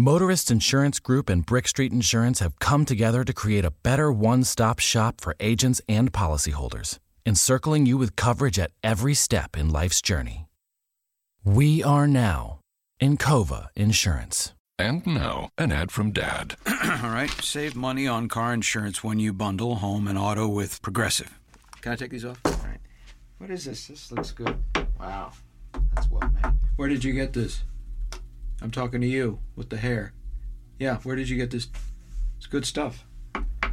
Motorist Insurance Group and Brick Street Insurance have come together to create a better one stop shop for agents and policyholders, encircling you with coverage at every step in life's journey. We are now in Encova Insurance. And now, an ad from Dad. All right, save money on car insurance when you bundle home and auto with Progressive. Can I take these off? All right. What is this? This looks good. Wow, that's well made. Where did you get this? I'm talking to you with the hair. Yeah, where did you get this? It's good stuff.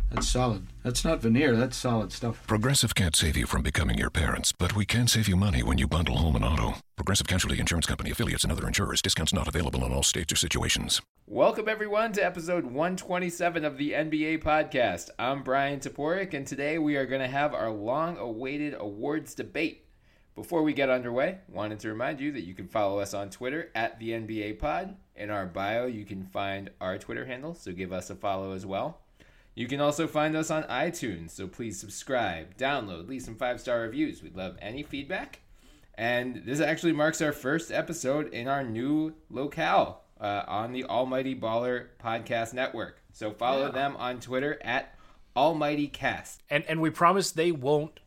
That's solid. That's not veneer, that's solid stuff. Progressive can't save you from becoming your parents, but we can save you money when you bundle home and auto. Progressive Casualty Insurance Company affiliates and other insurers. Discounts not available in all states or situations. Welcome, everyone, to episode 127 of the NBA podcast. I'm Bryan Toporek, and today we are going to have our long awaited awards debate. Before we get underway, wanted to remind you that you can follow us on Twitter at the NBA Pod. In our bio, you can find our Twitter handle, so give us a follow as well. You can also find us on iTunes, so please subscribe, download, leave some five star reviews. We'd love any feedback. And this actually marks our first episode in our new locale uh, on the Almighty Baller Podcast Network. So follow Yeah. them on Twitter at Almighty Cast. and and we promise they won't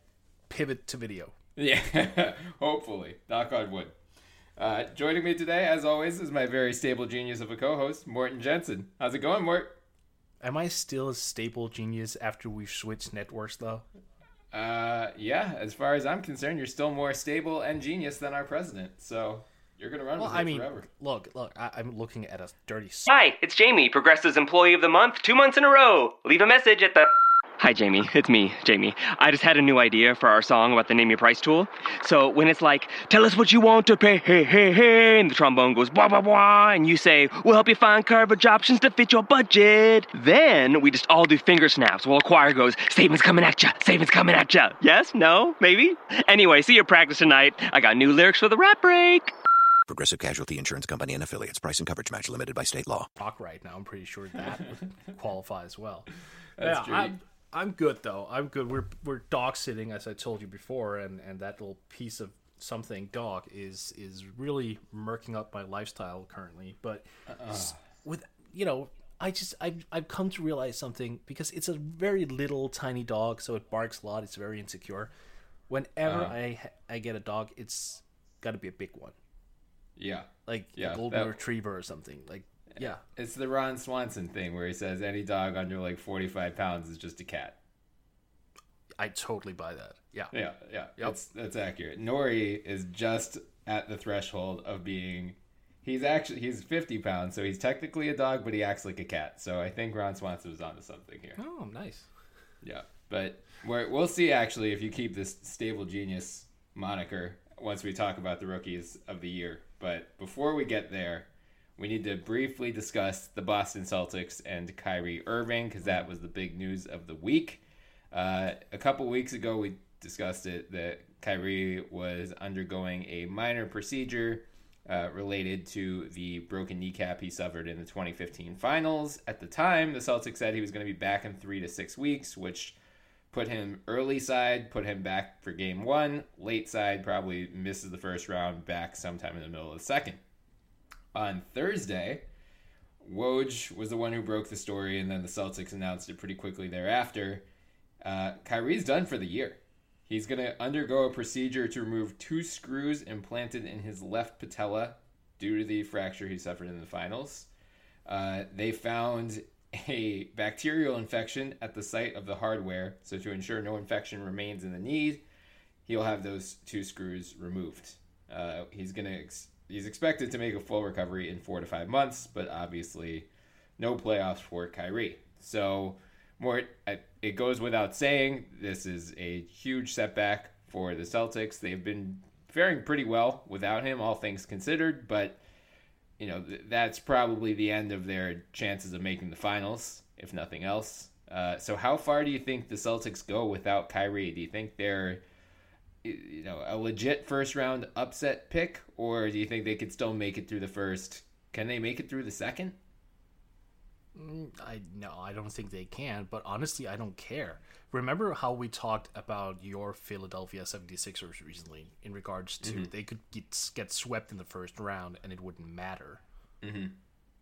pivot to video. Yeah, hopefully. Knock on wood. Uh, joining me today, as always, is my very stable genius of a co-host, Morten Jensen. How's it going, Mort? Am I still a stable genius after we've switched networks though? Uh, yeah, as far as I'm concerned, you're still more stable and genius than our president. So you're gonna run Well, with it I mean, forever. look, look, I, I'm looking at a dirty. s- Hi, it's Jamie, Progressive's Employee of the Month, two months in a row. Leave a message at the. Hi, Jamie. It's me, Jamie. I just had a new idea for our song about the Name Your Price tool. So when it's like, tell us what you want to pay, hey, hey, hey, and the trombone goes blah, blah, blah, and you say, we'll help you find coverage options to fit your budget. Then we just all do finger snaps while a choir goes, savings coming at ya, savings coming at ya. Yes? No? Maybe? Anyway, see your practice tonight. I got new lyrics for the rap break. Progressive Casualty Insurance Company and affiliates. Price and coverage match limited by state law. rock right now. I'm pretty sure that would qualify as well. That's yeah, true. I'm, I'm good though. I'm good. We're we're dog sitting as I told you before, and and that little piece of something dog is is really murking up my lifestyle currently. But uh-uh. s- with you know. I just I've, I've come to realize something because it's a very little tiny dog, so it barks a lot. It's very insecure. Whenever uh-huh. I I get a dog, it's got to be a big one, Yeah, like Yeah, a golden that- retriever or something. Like yeah, it's the Ron Swanson thing where he says any dog under like 45 pounds is just a cat. I totally buy that. Yeah, Yeah, yeah, Yep. that's that's accurate. Nori is just at the threshold of being. He's actually he's 50 pounds, so he's technically a dog, but he acts like a cat. So I think Ron Swanson was onto something here. Oh, nice. Yeah, but we're, we'll see actually if you keep this stable genius moniker once we talk about the rookies of the year. But before we get there, we need to briefly discuss the Boston Celtics and Kyrie Irving because that was the big news of the week. Uh, a couple weeks ago, we discussed it that Kyrie was undergoing a minor procedure uh, related to the broken kneecap he suffered in the 2015 finals. At the time, the Celtics said he was going to be back in three to six weeks, which put him early side, put him back for game one. Late side probably misses the first round, back sometime in the middle of the second. On Thursday, Woj was the one who broke the story, and then the Celtics announced it pretty quickly thereafter. Uh, Kyrie's done for the year. He's going to undergo a procedure to remove two screws implanted in his left patella due to the fracture he suffered in the finals. Uh, they found a bacterial infection at the site of the hardware, so to ensure no infection remains in the knee, he'll have those two screws removed. Uh, he's gonna ex- he's expected to make a full recovery in four to five months, but obviously no playoffs for Kyrie. So more it goes without saying this is a huge setback for the Celtics. They've been faring pretty well without him, all things considered, but you know th- that's probably the end of their chances of making the finals, if nothing else. Uh, so how far do you think the Celtics go without Kyrie? Do you think they're you know a legit first round upset pick, or do you think they could still make it through the first? Can they make it through the second? I no, I don't think they can, but honestly, I don't care. Remember how we talked about your Philadelphia 76ers recently in regards to they could get, get swept in the first round and it wouldn't matter. Mm-hmm.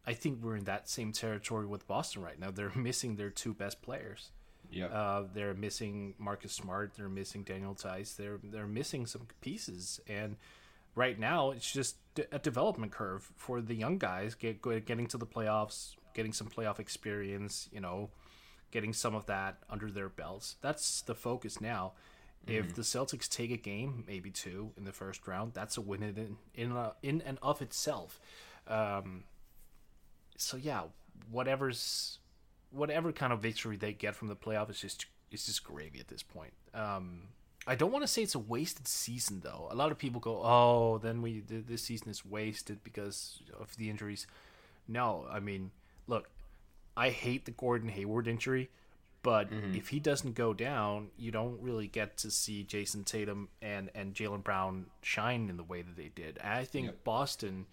I think we're in that same territory with Boston right now. They're missing their two best players. Yeah. Uh, they're missing Marcus Smart. They're missing Daniel Theis. They're they're missing some pieces, and right now it's just a development curve for the young guys get getting to the playoffs, getting some playoff experience. You know, getting some of that under their belts. That's the focus now. If the Celtics take a game, maybe two in the first round, that's a win in in uh, in and of itself. Um, so yeah, whatever's whatever kind of victory they get from the playoff is just it's just gravy at this point. Um, I don't want to say it's a wasted season though. A lot of people go, "Oh, then we this season is wasted because of the injuries." No, I mean, look, I hate the Gordon Hayward injury, but if he doesn't go down, you don't really get to see Jayson Tatum and and Jaylen Brown shine in the way that they did. And I think Boston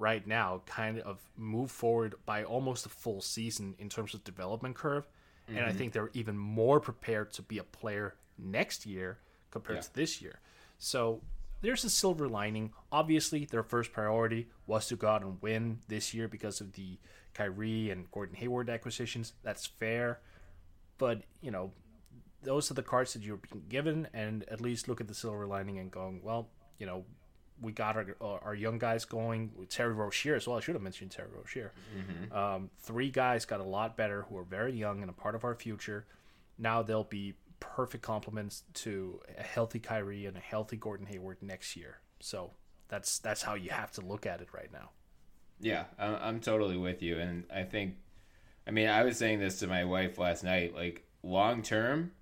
right now kind of move forward by almost a full season in terms of development curve, and I mm-hmm. think they're even more prepared to be a player next year compared Yeah. to this year. So there's a silver lining. Obviously, their first priority was to go out and win this year because of the Kyrie and Gordon Hayward acquisitions. That's fair. But, you know, those are the cards that you're being given, and at least look at the silver lining and going, well, you know, we got our, uh, our young guys going with Terry Rozier as well. I should have mentioned Terry Rozier. Um, three guys got a lot better who are very young and a part of our future. Now they'll be perfect complements to a healthy Kyrie and a healthy Gordon Hayward next year. So that's that's how you have to look at it right now. Yeah, I'm, I'm totally with you, and I think, I mean, I was saying this to my wife last night. Like long term,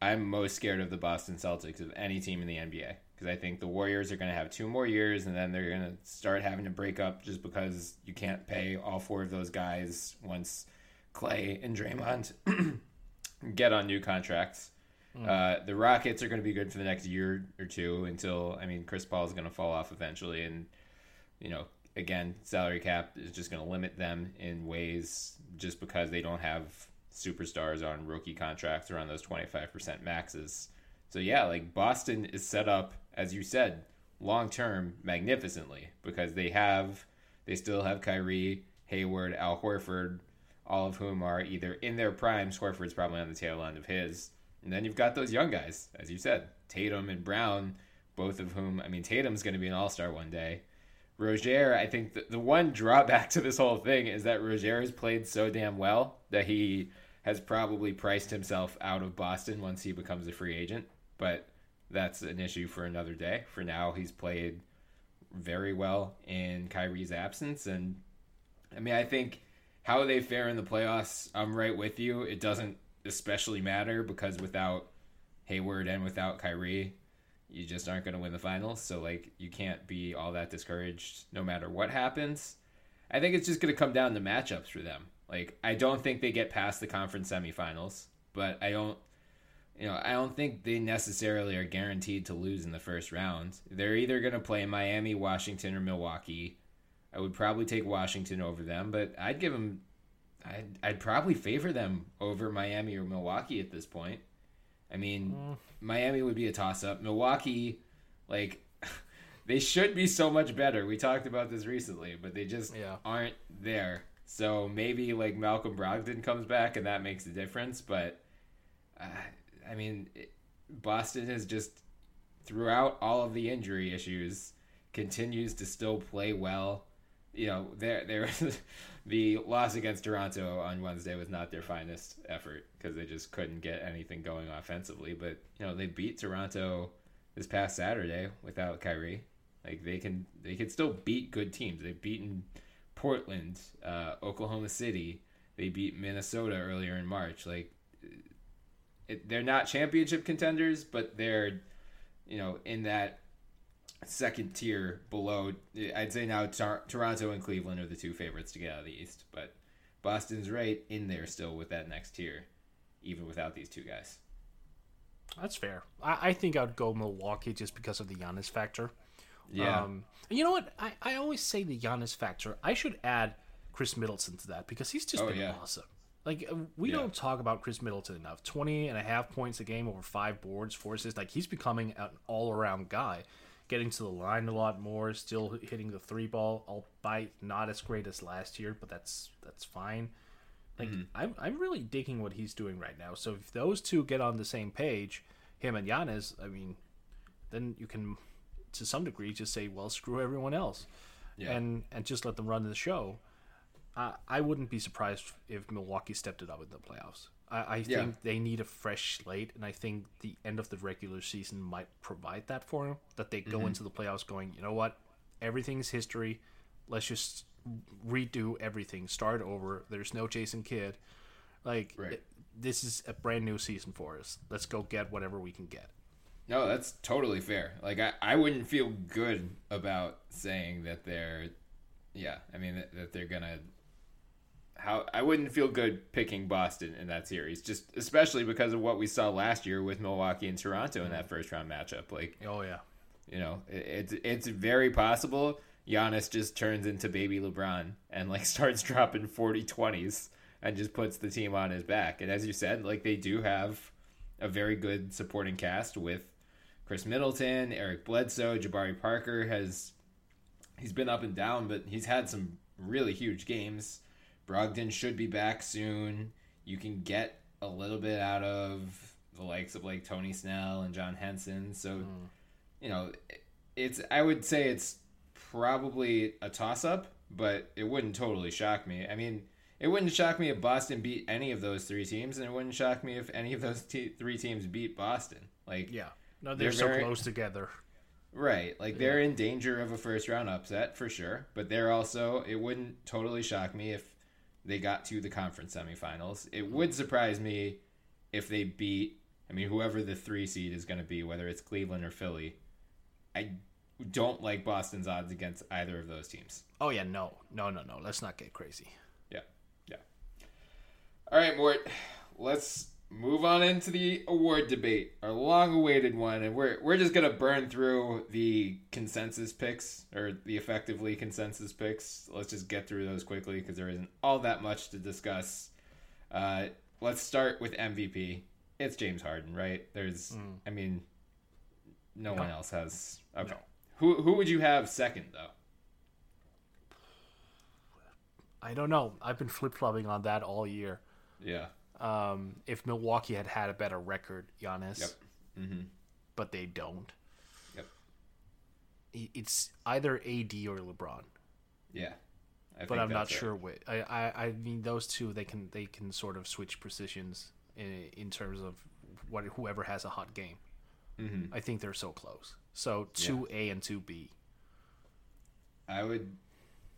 I'm most scared of the Boston Celtics of any team in the NBA because I think the Warriors are going to have two more years, and then they're going to start having to break up just because you can't pay all four of those guys once Clay and Draymond get on new contracts. Uh, the Rockets are going to be good for the next year or two until I mean Chris Paul is going to fall off eventually, and you know again salary cap is just going to limit them in ways just because they don't have superstars on rookie contracts or on those twenty five percent maxes. So yeah, like Boston is set up as you said long term magnificently because they have they still have Kyrie, Hayward, Al Horford, all of whom are either in their primes. Horford's probably on the tail end of his. And then you've got those young guys, as you said, Tatum and Brown, both of whom, I mean, Tatum's going to be an all star one day. Rozier, I think the, the one drawback to this whole thing is that Rozier has played so damn well that he has probably priced himself out of Boston once he becomes a free agent. But that's an issue for another day. For now, he's played very well in Kyrie's absence. And I mean, I think how they fare in the playoffs, I'm right with you. It doesn't especially matter because without Hayward and without Kyrie, you just aren't going to win the finals. So, like, you can't be all that discouraged no matter what happens. I think it's just going to come down to matchups for them. Like, I don't think they get past the conference semifinals, but I don't. You know, I don't think they necessarily are guaranteed to lose in the first round. They're either going to play Miami, Washington, or Milwaukee. I would probably take Washington over them, but I'd give them I'd, I'd probably favor them over Miami or Milwaukee at this point. I mean, Miami would be a toss up. Milwaukee, like, they should be so much better. We talked about this recently, but they just Yeah. aren't there. So maybe, like, Malcolm Brogdon comes back and that makes a difference. But, uh, I mean, Boston has just, throughout all of the injury issues, continues to still play well you know, there there the loss against Toronto on Wednesday was not their finest effort because they just couldn't get anything going offensively. But you know, they beat Toronto this past Saturday without Kyrie. Like they can they can still beat good teams. They've beaten Portland, uh, Oklahoma City. They beat Minnesota earlier in March. Like it, they're not championship contenders, but they're you know in that second tier below. I'd say now Tor- Toronto and Cleveland are the two favorites to get out of the East, but Boston's right in there still with that next tier, even without these two guys. That's fair. I, I think I'd go Milwaukee just because of the Giannis factor. Yeah. Um, you know what? I, I always say the Giannis factor. I should add Khris Middleton to that because he's just Oh, been yeah. awesome. Like, uh, we Yeah. don't talk about Khris Middleton enough. 20 and a half points a game over five boards, four assists. Like, he's becoming an all around guy. getting to the line a lot more, still hitting the three ball, albeit not as great as last year, but that's that's fine. Like I'm I'm really digging what he's doing right now. So if those two get on the same page, him and Giannis, I mean, then you can to some degree just say, well, screw everyone else, Yeah. and and just let them run the show. I I wouldn't be surprised if Milwaukee stepped it up in the playoffs. I, I Yeah. think they need a fresh slate, and I think the end of the regular season might provide that for them. That they go mm-hmm. into the playoffs going, you know what, everything's history. Let's just redo everything, start over. There's no Jason Kidd. Like Right. it- this is a brand new season for us. Let's go get whatever we can get. No, that's totally fair. Like I, I wouldn't feel good about saying that they're yeah, I mean that, that they're gonna how I wouldn't feel good picking Boston in that series, just especially because of what we saw last year with Milwaukee and Toronto in that mm. first round matchup. Like, Oh yeah, you know, it, it's it's very possible Giannis just turns into baby LeBron and like starts dropping 40 20s and just puts the team on his back. And as you said, like they do have a very good supporting cast with Khris Middleton, Eric Bledsoe, Jabari Parker has he's been up and down, but he's had some really huge games. Brogdon should be back soon. You can get a little bit out of the likes of like Tony Snell and John Henson. So, mm. you know, it's I would say it's probably a toss up, but it wouldn't totally shock me. I mean, it wouldn't shock me if Boston beat any of those three teams, and it wouldn't shock me if any of those te- three teams beat Boston. Like, yeah. No, they're, They're so very- close together. Right. Like they're in danger of a first round upset for sure, but they're also it wouldn't totally shock me if they got to the conference semifinals. It would surprise me if they beat I mean whoever the 3 seed is going to be whether it's Cleveland or Philly. I don't like Boston's odds against either of those teams. Oh yeah, no, no, no, no. Let's not get crazy. Yeah. Yeah. All right, Mort. Let's move on into the award debate, our long-awaited one, and we're we're just gonna burn through the consensus picks or the effectively consensus picks. Let's just get through those quickly because there isn't all that much to discuss. Uh, let's start with MVP. It's James Harden, right? There's, I mean, no one else has. Okay. Who who would you have second though? I don't know. I've been flip flopping on that all year. Yeah. Um, if Milwaukee had had a better record, Giannis, Yep. Mm-hmm. but they don't. Yep. It's either AD or LeBron, Yeah. I but I'm not it. sure which. I, I I mean those two they can they can sort of switch positions in in terms of what whoever has a hot game. Mm-hmm. I think they're so close. So two A and two B. I would.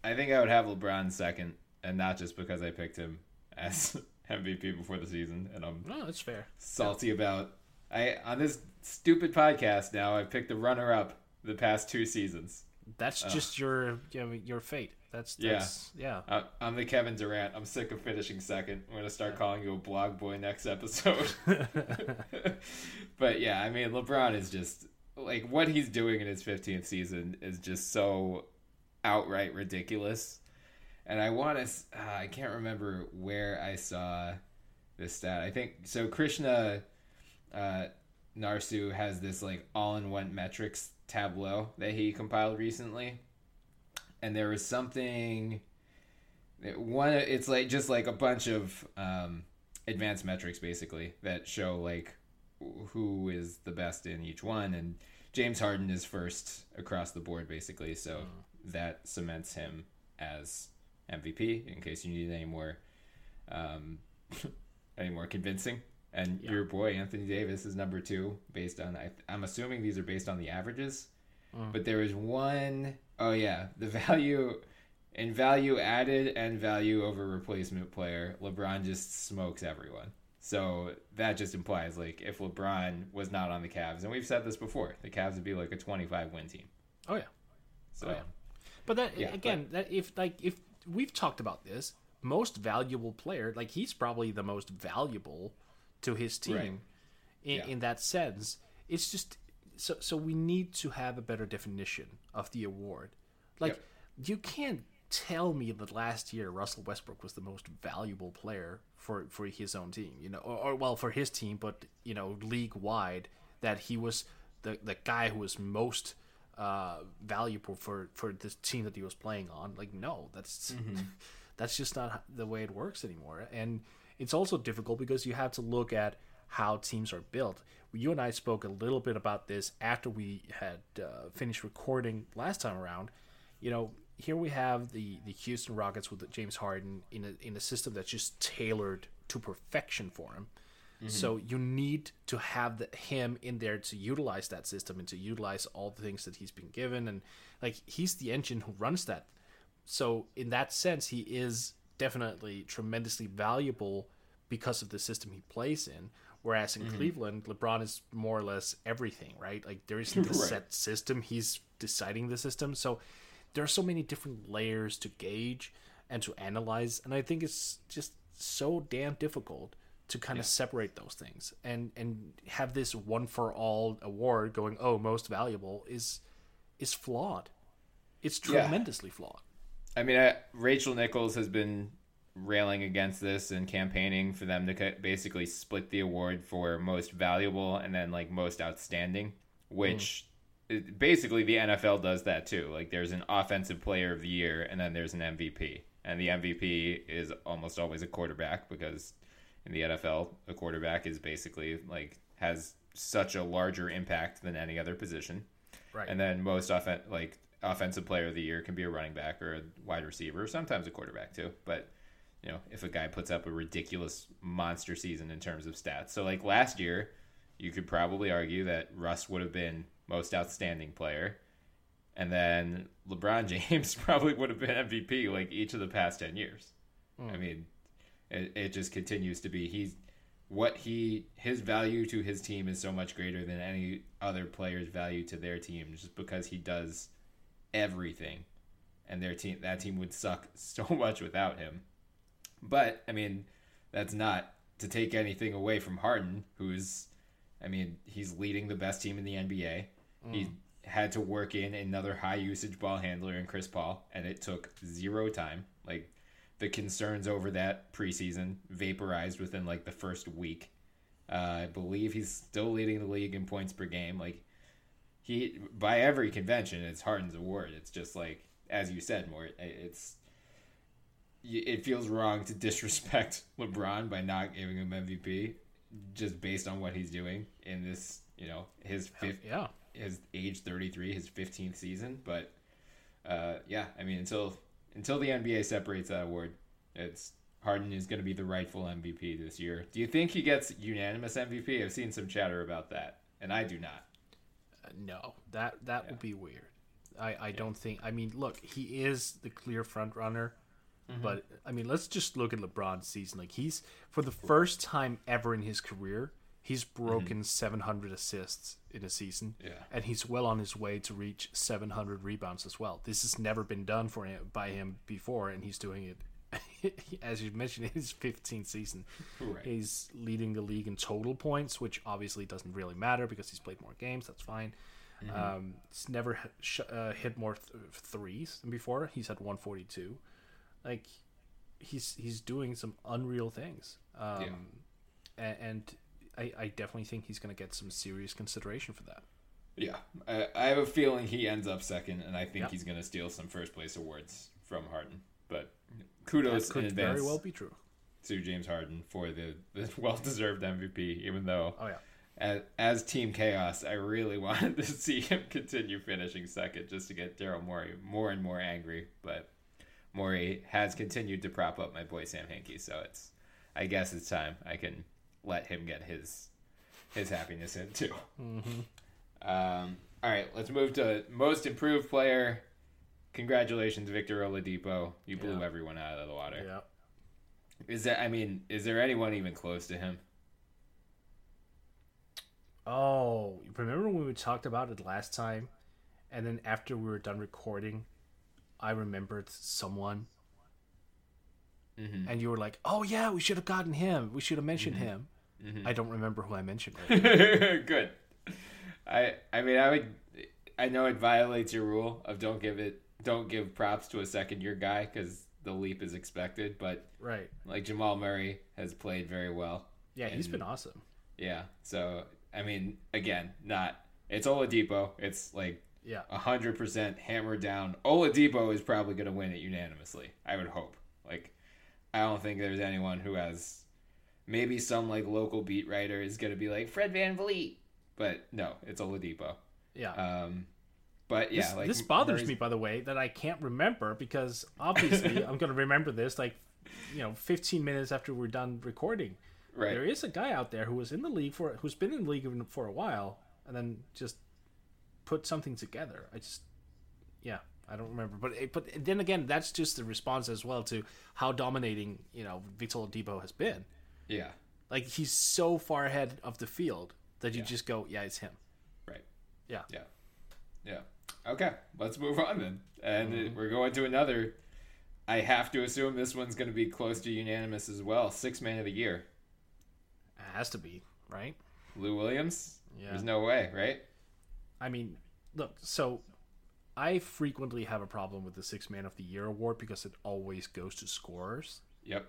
I think I would have LeBron second, and not just because I picked him as MVP before the season, and I'm No, that's fair. salty about. I on this stupid podcast now. I picked the runner-up the past two seasons. That's just your you know, your fate. That's Yeah. that's yeah. I, I'm the Kevin Durant. I'm sick of finishing second. I'm gonna start calling you a blog boy next episode. but yeah, I mean, LeBron is just like what he's doing in his 15th season is just so outright ridiculous. And I want to, uh, I can't remember where I saw this stat. I think so. Krishna uh, Narsu has this like all-in-one metrics tableau that he compiled recently, and there was something. One, it's like just like a bunch of um, advanced metrics basically that show like who is the best in each one, and James Harden is first across the board basically, so that cements him as MVP. In case you need any more, um, any more convincing. And your boy Anthony Davis is number two, based on I, I'm assuming these are based on the averages. But there is one oh yeah, the value in value added and value over replacement player. LeBron just smokes everyone. So that just implies like if LeBron was not on the Cavs, and we've said this before, the Cavs would be like a 25 win team. Oh yeah. So yeah. But that Yeah, again, that if like if we've talked about this, most valuable player, like he's probably the most valuable to his team Right. in, Yeah. in that sense. It's just so so we need to have a better definition of the award. Like you can't tell me that last year Russell Westbrook was the most valuable player for for his own team, you know, or, or well for his team, but you know, league wide that he was the the guy who was most uh, valuable for for this team that he was playing on. Like, no, that's Mm-hmm. that's just not the way it works anymore. And it's also difficult because you have to look at how teams are built. You and I spoke a little bit about this after we had uh, finished recording last time around. You know, here we have the, the Houston Rockets with James Harden in a in a system that's just tailored to perfection for him. Mm-hmm. So you need to have the, him in there to utilize that system and to utilize all the things that he's been given. And like he's the engine who runs that. So in that sense he is definitely tremendously valuable because of the system he plays in. Whereas in mm-hmm. cleveland lebron is more or less everything right? Like there isn't a Right. set system. He's deciding the system. So there are so many different layers to gauge and to analyze. And i think it's just so damn difficult to kind of separate those things and and have this one for all award going oh most valuable is is flawed it's Yeah. tremendously flawed I mean, I, Rachel Nichols has been railing against this and campaigning for them to basically split the award for most valuable and then like most outstanding, which mm. it- basically the NFL does that too. Like there's an offensive player of the year and then there's an MVP. And the MVP is almost always a quarterback because in the NFL, a quarterback is basically like has such a larger impact than any other position. Right. And then most offen- like offensive player of the year can be a running back or a wide receiver, sometimes a quarterback too. But you know, if a guy puts up a ridiculous monster season in terms of stats. So like last year, you could probably argue that Russ would have been most outstanding player. And then LeBron James probably would have been MVP like each of the past 10 years. Hmm. I mean, it, it just continues to be. He's what he his value to his team is so much greater than any other player's value to their team just because he does everything. And their team that team would suck so much without him. But i mean that's not to take anything away from harden who's i mean he's leading the best team in the nba mm. he had to work in another high usage ball handler in chris paul and it took zero time. Like the concerns over that preseason vaporized within like the first week. Uh, i believe he's still leading the league in points per game. Like he by every convention it's Harden's award. It's just like as you said, more it's it feels wrong to disrespect LeBron by not giving him MVP just based on what he's doing in this, you know, his fifth yeah. his age 33, his 15th season, but uh yeah, I mean until until the NBA separates that award, it's Harden is going to be the rightful MVP this year. Do you think he gets unanimous MVP? I've seen some chatter about that, and I do not. Uh, no that that would be weird i i don't think i mean look he is the clear front runner Mm-hmm. but i mean let's just look at lebron's season like he's for the first time ever in his career he's broken 700 assists in a season Mm-hmm. Yeah. and he's well on his way to reach 700 rebounds as well this has never been done for him by him before and he's doing it as you mentioned in his 15th season Right. he's leading the league in total points which obviously doesn't really matter because he's played more games that's fine um, he's never sh- uh, hit more th- threes than before he's had 142 like he's he's doing some unreal things um, Yeah. and, and I, I definitely think he's going to get some serious consideration for that Yeah, I, I have a feeling he ends up second, and I think Yeah. he's going to steal some first place awards from Harden. But kudos in advance very well be true to James Harden for the, the well deserved MVP. Even though, oh yeah as, as Team Chaos, I really wanted to see him continue finishing second just to get Daryl Morey more and more angry. But Morey has continued to prop up my boy Sam Hinkie, so it's I guess it's time I can let him get his his happiness in too. Um, all right, let's move to most improved player. Congratulations, Victor Oladipo. You blew Yeah. everyone out of the water. yeah Is that? I mean, is there anyone even close to him? Oh, remember when we talked about it last time? And then after we were done recording, I remembered someone. Mm-hmm. And you were like, oh, yeah, we should have gotten him. We should have mentioned him. Mm-hmm. I don't remember who I mentioned. Right Good. I I mean, I would. I know it violates your rule of don't give it, don't give props to a second year guy because the leap is expected. But right. like Jamal Murray has played very well. Yeah, he's been awesome. Yeah. So I mean, again, not it's Oladipo. It's like Yeah. hundred percent hammered down. Oladipo is probably going to win it unanimously. I would hope. Like, I don't think there's anyone who has. Maybe some like local beat writer is going to be like Fred VanVleet, but no, it's Oladipo. Yeah. Um, but yeah, this, like this bothers Murray's- me, by the way, that I can't remember because obviously I'm going to remember this like, you know, 15 minutes after we're done recording. Right. There is a guy out there who was in the league for, who's been in the league for a while, and then just put something together. I just, yeah, I don't remember. But it- but then again, that's just the response as well to how dominating you know Victor Oladipo has been. Yeah. Like he's so far ahead of the field that you just go, yeah, it's him. Right. Yeah. Yeah. Yeah. Okay, let's move on then. And Mm-hmm. we're going to another. I have to assume this one's going to be close to unanimous as well. Six man of the year, It has to be right. Lou Williams. Yeah. There's no way, right? I mean, look, so I frequently have a problem with the Six Man of the Year award because it always goes to scorers. Yep.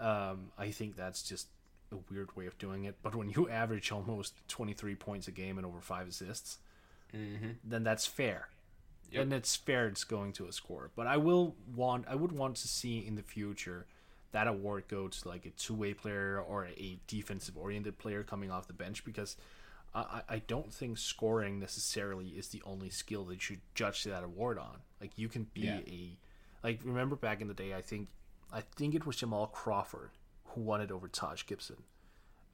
Um, I think that's just a weird way of doing it. But when you average almost 23 points a game and over five assists, then that's fair. Yep. Then it's fair it's going to a score. But I will want, I would want to see in the future that award go to like a two-way player or a defensive-oriented player coming off the bench because I, I I don't think scoring necessarily is the only skill that you judge that award on. Like you can be Yeah. a like remember back in the day, I think I think it was Jamal Crawford who won it over Taj Gibson,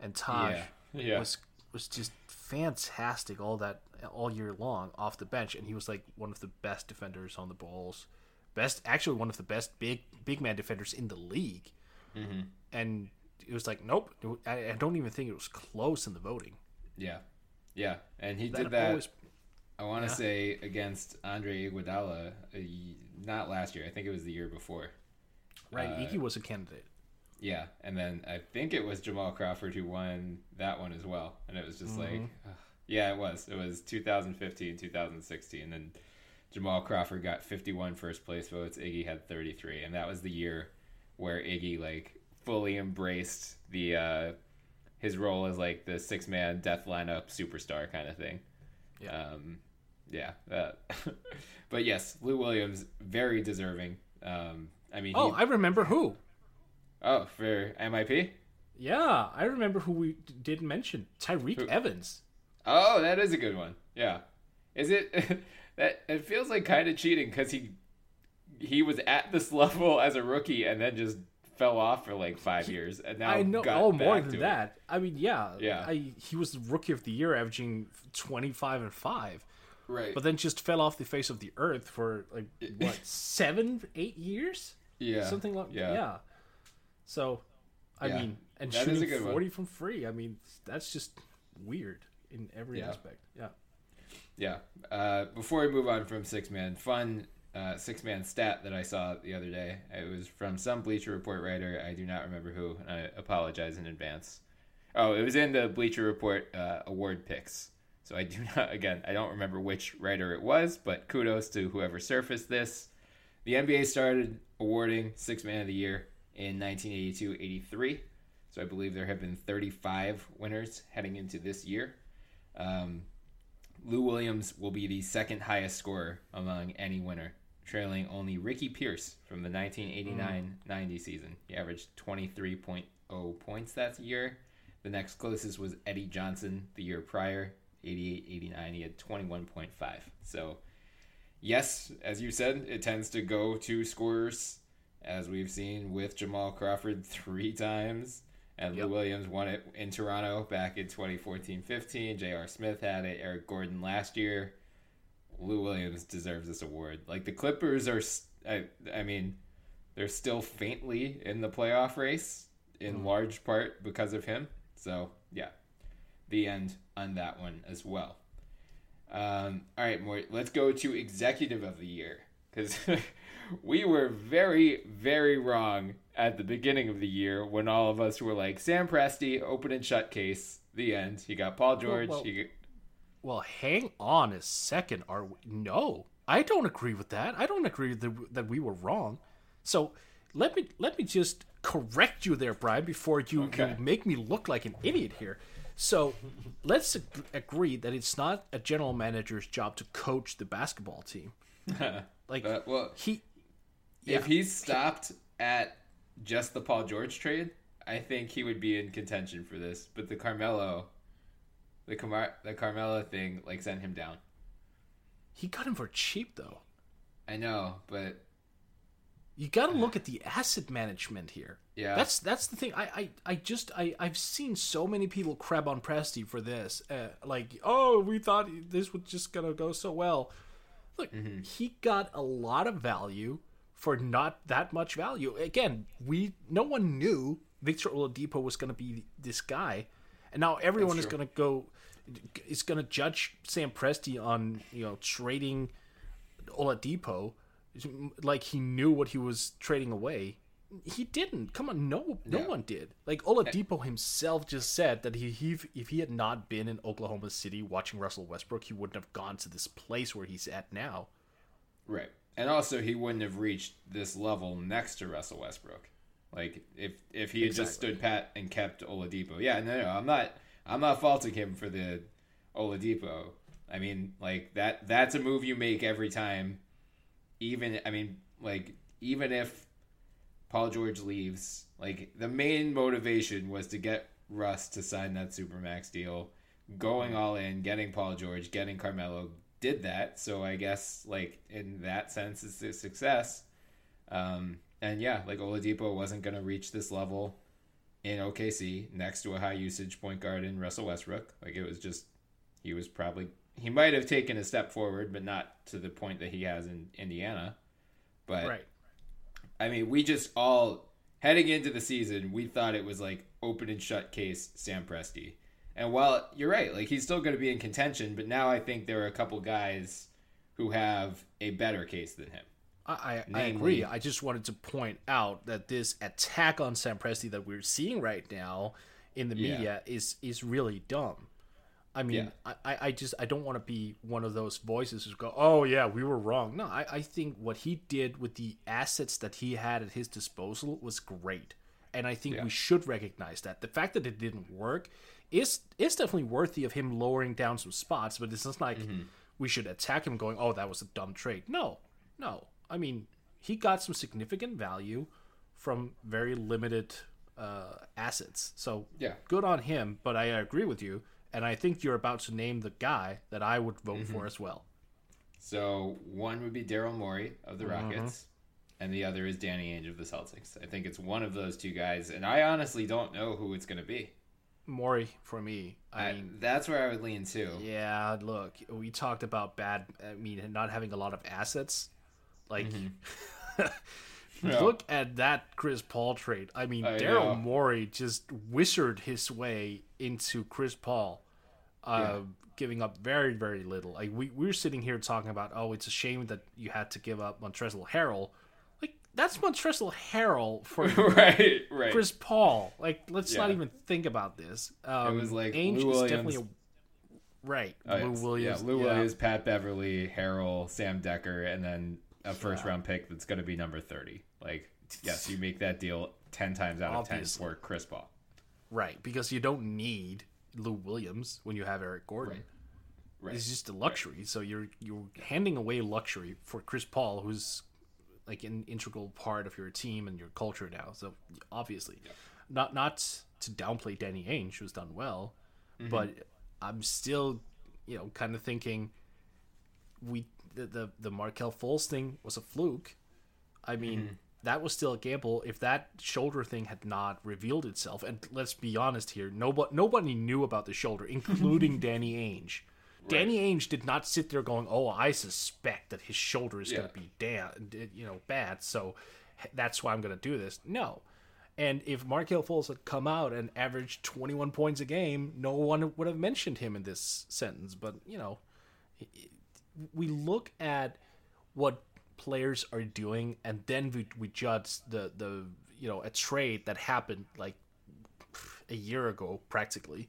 and Taj Yeah. Yeah. was was just fantastic all that all year long off the bench, and he was like one of the best defenders on the balls, best actually one of the best big big man defenders in the league, Mm-hmm. and it was like nope, I, I don't even think it was close in the voting. Yeah. Yeah. And he That did that. always- I want to Yeah. say against Andre Iguodala, uh, not last year. I think it was the year before. Right, Uh, Iggy was a candidate. Yeah, and then I think it was Jamal Crawford who won that one as well, and it was just like, ugh. yeah, it was. It was 2015, 2016, and then Jamal Crawford got 51 first place votes. Iggy had 33, and that was the year where Iggy like fully embraced the uh, his role as like the six man death lineup superstar kind of thing. Yeah. Um, yeah. That. but yes, Lou Williams very deserving. Um, I mean, Oh, he- I remember who. oh for MIP. Yeah, I remember who we d- didn't mention. Tyreke Evans. Oh, that is a good one. Yeah. Is it that it feels like kind of cheating cuz he he was at this level as a rookie and then just fell off for like 5 years and now I know. got Oh, more than to it. that. I mean, yeah. Yeah. I, he was the rookie of the year, averaging twenty five and five, Right. but then just fell off the face of the earth for like what seven, eight years, yeah. something like yeah. yeah. So, I Yeah. mean, and That shooting good one. forty from free. I mean, that's just weird in every Yeah. aspect. Yeah. Yeah. Uh, before we move on from six man, fun uh, six man stat that I saw the other day. It was from some Bleacher Report writer. I do not remember who, and I apologize in advance. Oh, it was in the Bleacher Report uh, award picks. So I do not, again, I don't remember which writer it was, but kudos to whoever surfaced this. The NBA started awarding Six Man of the Year in 1982 83. So I believe there have been 35 winners heading into this year. Um, Lou Williams will be the second highest scorer among any winner, trailing only Ricky Pierce from the 1989 90 season. He averaged 23.0 points that year. The next closest was Eddie Johnson the year prior, 88 89. He had 21.5. So, yes, as you said, it tends to go to scorers, as we've seen with Jamal Crawford three times. And Yep. Lou Williams won it in Toronto back in 2014 15. J.R. Smith had it. Eric Gordon last year. Lou Williams deserves this award. Like the Clippers are, I mean, they're still faintly in the playoff race in mm-hmm. large part because of him. So, yeah, the end on that one as well. Um, all right, more. Let's go to executive of the year because we were very, very wrong at the beginning of the year when all of us were like Sam Presti, open and shut case. The end. You got Paul George. well- you got, Well, hang on a second. Are we? No, I don't agree with that. I don't agree that, that we were wrong. So let me let me just correct you there, Bryan, before you, Okay. you make me look like an idiot here. So let's ag- agree that it's not a general manager's job to coach the basketball team. Like Uh, well, he, if he stopped at just the Paul George trade, I think he would be in contention for this. But the Carmelo, the the Carmelo thing, like sent him down. he got him for cheap though. I know, but You got to look at the asset management here. Yeah. that's that's the thing. I I, I just I I've seen so many people crab on Presti for this. Uh, like, oh, we thought this was just gonna go so well. Look, he got a lot of value for not that much value. Again, we no one knew Victor Oladipo was gonna be this guy, and now everyone is gonna go is gonna judge Sam Presti on you know trading Oladipo like he knew what he was trading away. He didn't. Come on, no, no Yeah. one did. Like Oladipo himself just said that he, he if he had not been in Oklahoma City watching Russell Westbrook, he wouldn't have gone to this place where he's at now. right, and also he wouldn't have reached this level next to Russell Westbrook. Like if if he had just stood pat and kept Oladipo, yeah, no, no, I'm not I'm not faulting him for the Oladipo. I mean, like that that's a move you make every time. Even I mean, like even if Paul George leaves, like the main motivation was to get Russ to sign that supermax deal, going all in, getting Paul George, getting Carmelo. Did that, so I guess like in that sense, it's a success. Um, and yeah, like Oladipo wasn't going to reach this level in OKC next to a high usage point guard in Russell Westbrook. Like it was just he was probably he might have taken a step forward, but not to the point that he has in Indiana. But Right. I mean, we just all heading into the season, we thought it was like open and shut case Sam Presti. And while you're right, like he's still going to be in contention, but now I think there are a couple guys who have a better case than him. I, I, I agree. I just wanted to point out that this attack on Sam Presti that we're seeing right now in the Yeah. media is is really dumb. I mean, I, I I just I don't want to be one of those voices who go, "Oh yeah, we were wrong." No, I, I think what he did with the assets that he had at his disposal was great, and I think Yeah. we should recognize that. The fact that it didn't work is is definitely worthy of him lowering down some spots, but it's not like we should attack him going, "Oh, that was a dumb trade." No, no. I mean, he got some significant value from very limited uh, assets. So Yeah. good on him. But I agree with you, and I think you're about to name the guy that I would vote for mm-hmm. as well. So one would be Daryl Morey of the uh-huh. Rockets, and the other is Danny Ainge of the Celtics. I think it's one of those two guys, and I honestly don't know who it's going to be. Morey for me. I I, mean, that's where I would lean too. yeah. Look, we talked about bad. I mean, not having a lot of assets. Like, mm-hmm. Yeah. look at that Chris Paul trade. I mean, I Daryl know. Morey just wizarded his way into Chris Paul, uh, Yeah. giving up very, very little. Like we we were sitting here talking about, oh, it's a shame that you had to give up Montrezl Harrell. Like that's Montrezl Harrell for right, right. Chris Paul. Like let's not even think about this. Um, was like Ainge Lou is Williams. definitely a right. Oh, Lou yes. Williams. yeah, Lou yeah. Williams, Pat Beverley, Harrell, Sam Dekker, and then a first round pick that's going to be number thirty. Like, yes, you make that deal ten times out of ten for Chris Paul. Right, because you don't need Lou Williams when you have Eric Gordon. Right. It's just a luxury. So you're you're handing away luxury for Chris Paul, who's like an integral part of your team and your culture now. So obviously, not not to downplay Danny Ainge, who's done well, mm-hmm. but I'm still, you know, kind of thinking we the the, the Markelle Fultz thing was a fluke. I mean, mm-hmm. that was still a gamble. If that shoulder thing had not revealed itself, and let's be honest here, nobody nobody knew about the shoulder, including Danny Ainge. Danny Ainge did not sit there going, "Oh, I suspect that his shoulder is going to be damn, you know, bad, so that's why I'm going to do this." No. And if Markelle Fultz had come out and averaged 21 points a game, no one would have mentioned him in this sentence. But you know, we look at what players are doing and then we, we judge the the you know a trade that happened like a year ago practically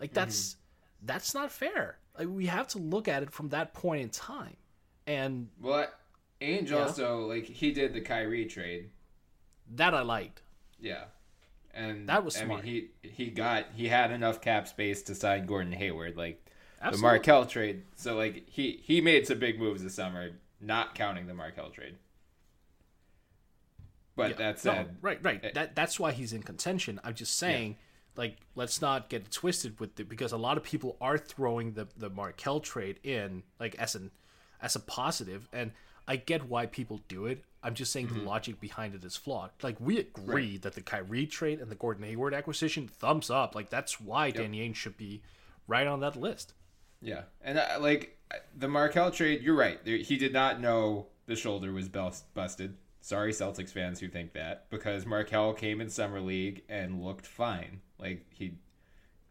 like that's mm-hmm. that's not fair like we have to look at it from that point in time and Well, Ainge Yeah. also like he did the Kyrie trade. that i liked Yeah. and That was I smart. mean, he he got he had enough cap space to sign Gordon Hayward, like Absolutely. the Markelle trade. So like he he made some big moves this summer, not counting the Markelle trade. But Yeah. that No, right, right. eh, that that's why he's in contention. I'm just saying, like, let's not get it twisted with it because a lot of people are throwing the the Markelle trade in like as an as a positive, and I get why people do it. I'm just saying Mm-hmm. the logic behind it is flawed. Like we agree that the Kyrie trade and the Gordon Hayward acquisition, thumbs up. Like that's why Danny Ainge should be right on that list. Yeah, and uh, like the Markelle trade, you're right. He did not know the shoulder was bust- busted. Sorry, Celtics fans who think that because Markelle came in summer league and looked fine. Like he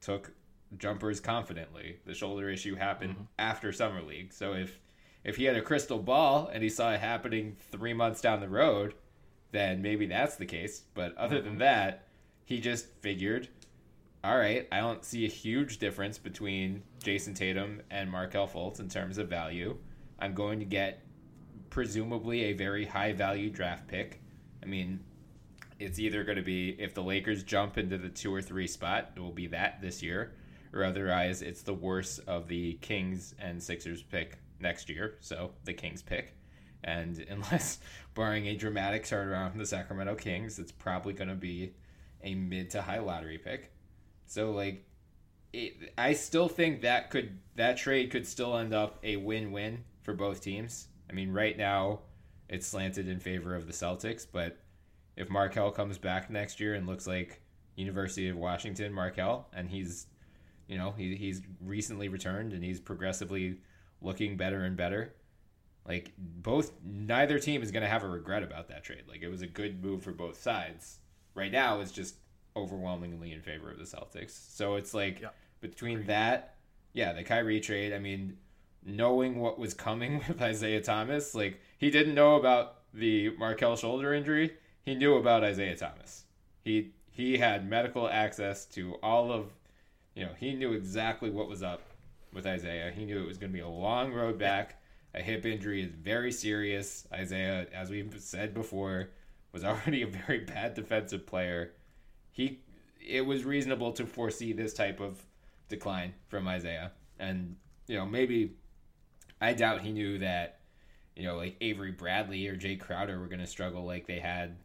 took jumpers confidently. The shoulder issue happened after summer league. So if if he had a crystal ball and he saw it happening three months down the road, then maybe that's the case. But other than that, he just figured all right, I don't see a huge difference between Jayson Tatum and Markelle Fultz in terms of value. I'm going to get presumably a very high value draft pick. I mean, it's either going to be if the Lakers jump into the two or three spot, it will be that this year, or otherwise it's the worst of the Kings and Sixers pick next year. So the Kings pick. And unless, barring a dramatic turnaround from the Sacramento Kings, it's probably going to be a mid to high lottery pick. So like, it, I still think that could that trade could still end up a win-win for both teams. I mean, right now it's slanted in favor of the Celtics, but if Markelle comes back next year and looks like University of Washington Markelle, and he's, you know, he, he's recently returned and he's progressively looking better and better. Like both, neither team is going to have a regret about that trade. Like it was a good move for both sides. Right now, it's just overwhelmingly in favor of the Celtics. So it's like Yeah. between that, yeah, the Kyrie trade. I mean, knowing what was coming with Isaiah Thomas, like he didn't know about the Markelle shoulder injury. He knew about Isaiah Thomas. He he had medical access to all of, you know, he knew exactly what was up with Isaiah. He knew it was going to be a long road back. A hip injury is very serious. Isaiah, as we've said before, was already a very bad defensive player. He it was reasonable to foresee this type of decline from Isaiah. And, you know, maybe I doubt he knew that, you know, like Avery Bradley or Jae Crowder were going to struggle like they had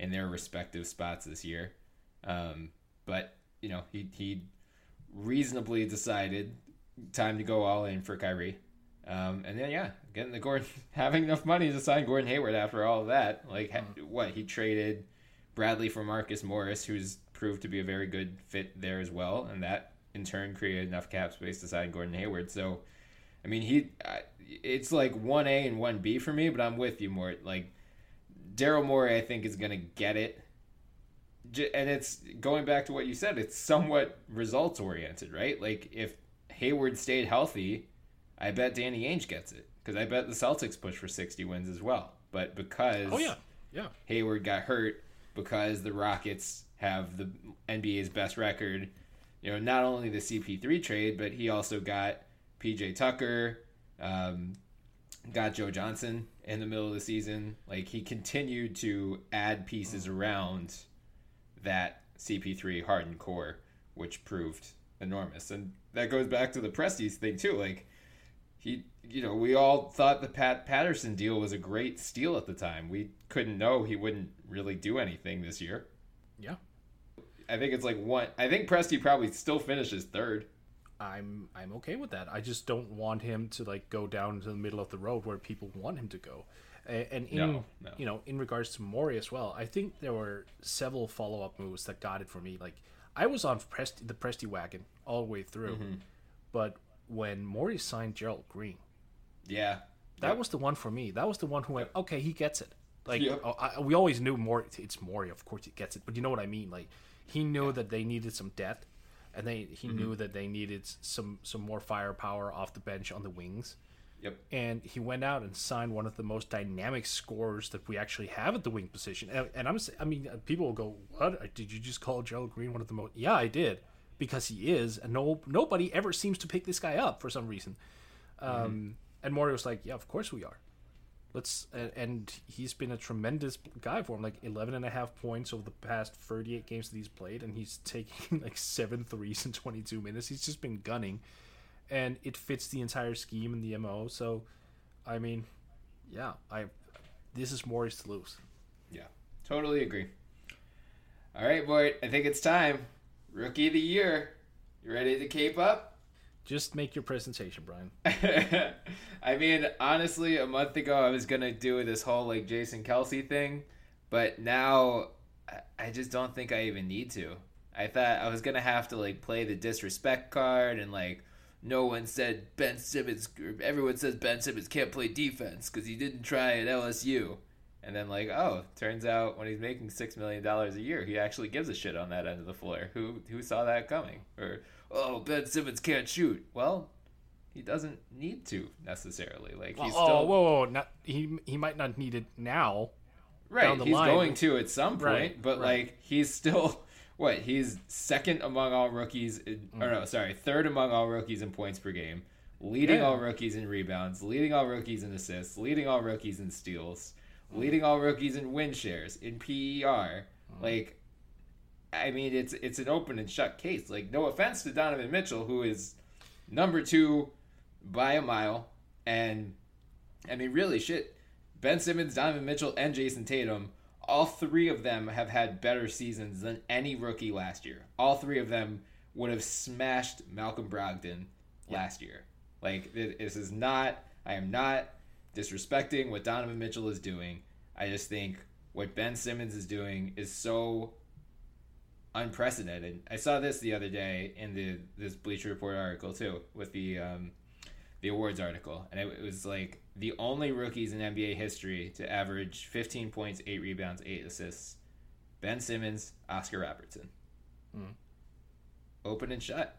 in their respective spots this year. Um, but, you know, he, he reasonably decided time to go all in for Kyrie. Um, and then, yeah, getting the Gordon, having enough money to sign Gordon Hayward after all of that. Like, ha- what? He traded Bradley for Marcus Morris, who's proved to be a very good fit there as well. And that, in turn, created enough cap space to sign Gordon Hayward. So, I mean, he, I, it's like 1A and 1B for me, but I'm with you more. Like, Daryl Morey, I think, is going to get it. J- And it's going back to what you said, it's somewhat results oriented, right? Like, if Hayward stayed healthy, I bet Danny Ainge gets it. Because I bet the Celtics push for 60 wins as well. But because Oh yeah, yeah. Hayward got hurt because the Rockets have the NBA's best record. You know, not only the CP3 trade, but he also got PJ Tucker, um, got Joe Johnson in the middle of the season. Like he continued to add pieces around that CP3 hardened core, which proved enormous. And that goes back to the Presti's thing too. Like he, you know, we all thought the Pat Patterson deal was a great steal at the time. We couldn't know he wouldn't really do anything this year. Yeah. I think it's like one. I think Presti probably still finishes third. I'm I'm okay with that. I just don't want him to like go down to the middle of the road where people want him to go. And in No, no. you know, in regards to Morey as well, I think there were several follow up moves that got it for me. Like I was on Presti, the Presti wagon all the way through, Mm-hmm. but when Morey signed Gerald Green, Yeah, that was the one for me. That was the one who went, okay, he gets it. Like Yep. oh, I, we always knew more. It's Morey, of course, it gets it. But you know what I mean? Like he knew that they needed some depth, and they he Mm-hmm. knew that they needed some some more firepower off the bench on the wings. Yep. And he went out and signed one of the most dynamic scorers that we actually have at the wing position. And, and I'm, I mean, uh, people will go, "What? Did you just call Gerald Green one of the most?" Yeah, I did, because he is, and no nobody ever seems to pick this guy up for some reason. Um, And Morey was like, "Yeah, of course we are." Let's and- he's been a tremendous guy for him, like 11 and a half points over the past 38 games that he's played, and he's taking like seven threes in 22 minutes. He's just been gunning, and it fits the entire scheme and the mo. So, I mean, yeah, I this is Morey's to lose. Yeah, totally agree. All right, boy, I think it's time. Rookie of the year. You ready to cape up? Just make your presentation, Bryan. I mean, honestly, a month ago I was gonna do this whole like Jason Kelce thing, but now I- just don't think I even need to. I thought I was gonna have to like play the disrespect card and like no one said Ben Simmons. Everyone says Ben Simmons can't play defense because he didn't try at LSU. And then like, oh, turns out when he's making six million dollars a year, he actually gives a shit on that end of the floor. Who who saw that coming? Or oh, Ben Simmons can't shoot. Well, he doesn't need to necessarily. Like he's oh, still whoa, whoa, not he. He might not need it now. right. he's line. going to at some point, Right, but right. like he's still what? He's second among all rookies. In, Or Mm. no, sorry, third among all rookies in points per game, leading Yeah. all rookies in rebounds, leading all rookies in assists, leading all rookies in steals, leading all rookies in win shares in PER. Mm. Like, I mean, it's it's an open and shut case. Like, no offense to Donovan Mitchell, who is number two by a mile, and I mean, really, shit. Ben Simmons, Donovan Mitchell, and Jayson Tatum, all three of them have had better seasons than any rookie last year. All three of them would have smashed Malcolm Brogdon last year. Like, this is not, I am not disrespecting what Donovan Mitchell is doing. I just think what Ben Simmons is doing is so unprecedented. I saw this the other day in the this Bleacher Report article too, with the um, the awards article, and it, it was like the only rookies in NBA history to average 15 points, eight rebounds, eight assists: Ben Simmons, Oscar Robertson. Open and shut.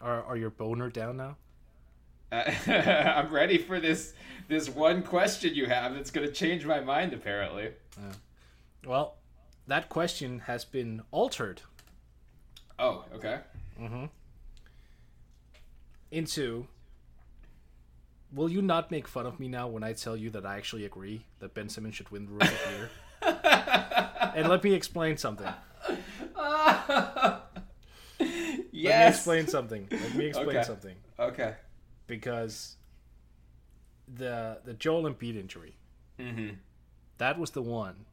Are are your boner down now? Uh, I'm ready for this this one question you have that's going to change my mind. Apparently, Well, that question has been altered oh, okay. into. Will you not make fun of me now when I tell you that I actually agree that Ben Simmons should win the Rookie of the Year? and let me explain something. yes. Let me explain something. Let me explain Okay. something. Okay. Because the the Joel Embiid injury, Mm-hmm. that was the one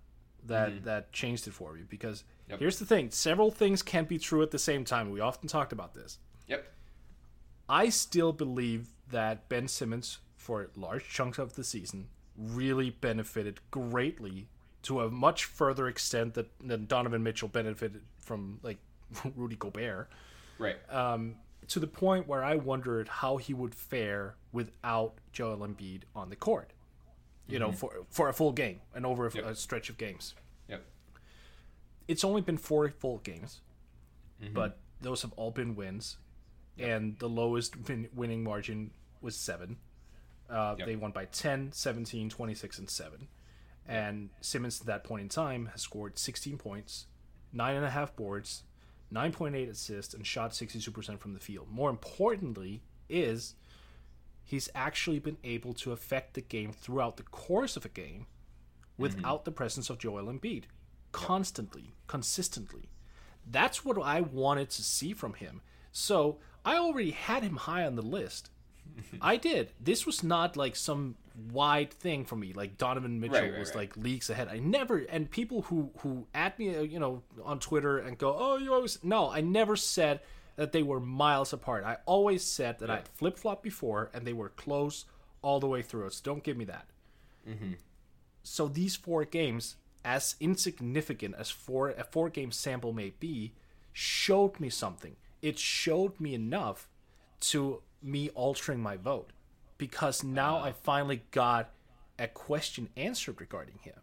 that that changed it for me. Because Yep. here's the thing: several things can't be true at the same time. We often talked about this. Yep. I still believe that Ben Simmons, for large chunks of the season, really benefited greatly to a much further extent that, than Donovan Mitchell benefited from like Rudy Gobert. Right. Um, to the point where I wondered how he would fare without Joel Embiid on the court. You know, for for a full game and over a, Yep. a stretch of games. yep. It's only been four full games, but those have all been wins, and the lowest win- winning margin was seven. Uh, Yep. They won by 10, 17, 26, and 7. And Simmons, at that point in time, has scored 16 points, 9.5 boards, 9.8 assists, and shot 62% from the field. More importantly, is he's actually been able to affect the game throughout the course of a game without the presence of Joel Embiid. Constantly, consistently. That's what I wanted to see from him. So I already had him high on the list. I did. This was not like some wide thing for me. Like Donovan Mitchell Right, right, was right. like leagues ahead. I never. And people who who at me, uh, you know, on Twitter and go, "Oh, you always." No, I never said that they were miles apart. I always said that I'd flip flop before, and they were close all the way through. So don't give me that. Mm-hmm. So these four games, as insignificant as four a four game sample may be, showed me something. It showed me enough to me altering my vote because now I finally got a question answered regarding him.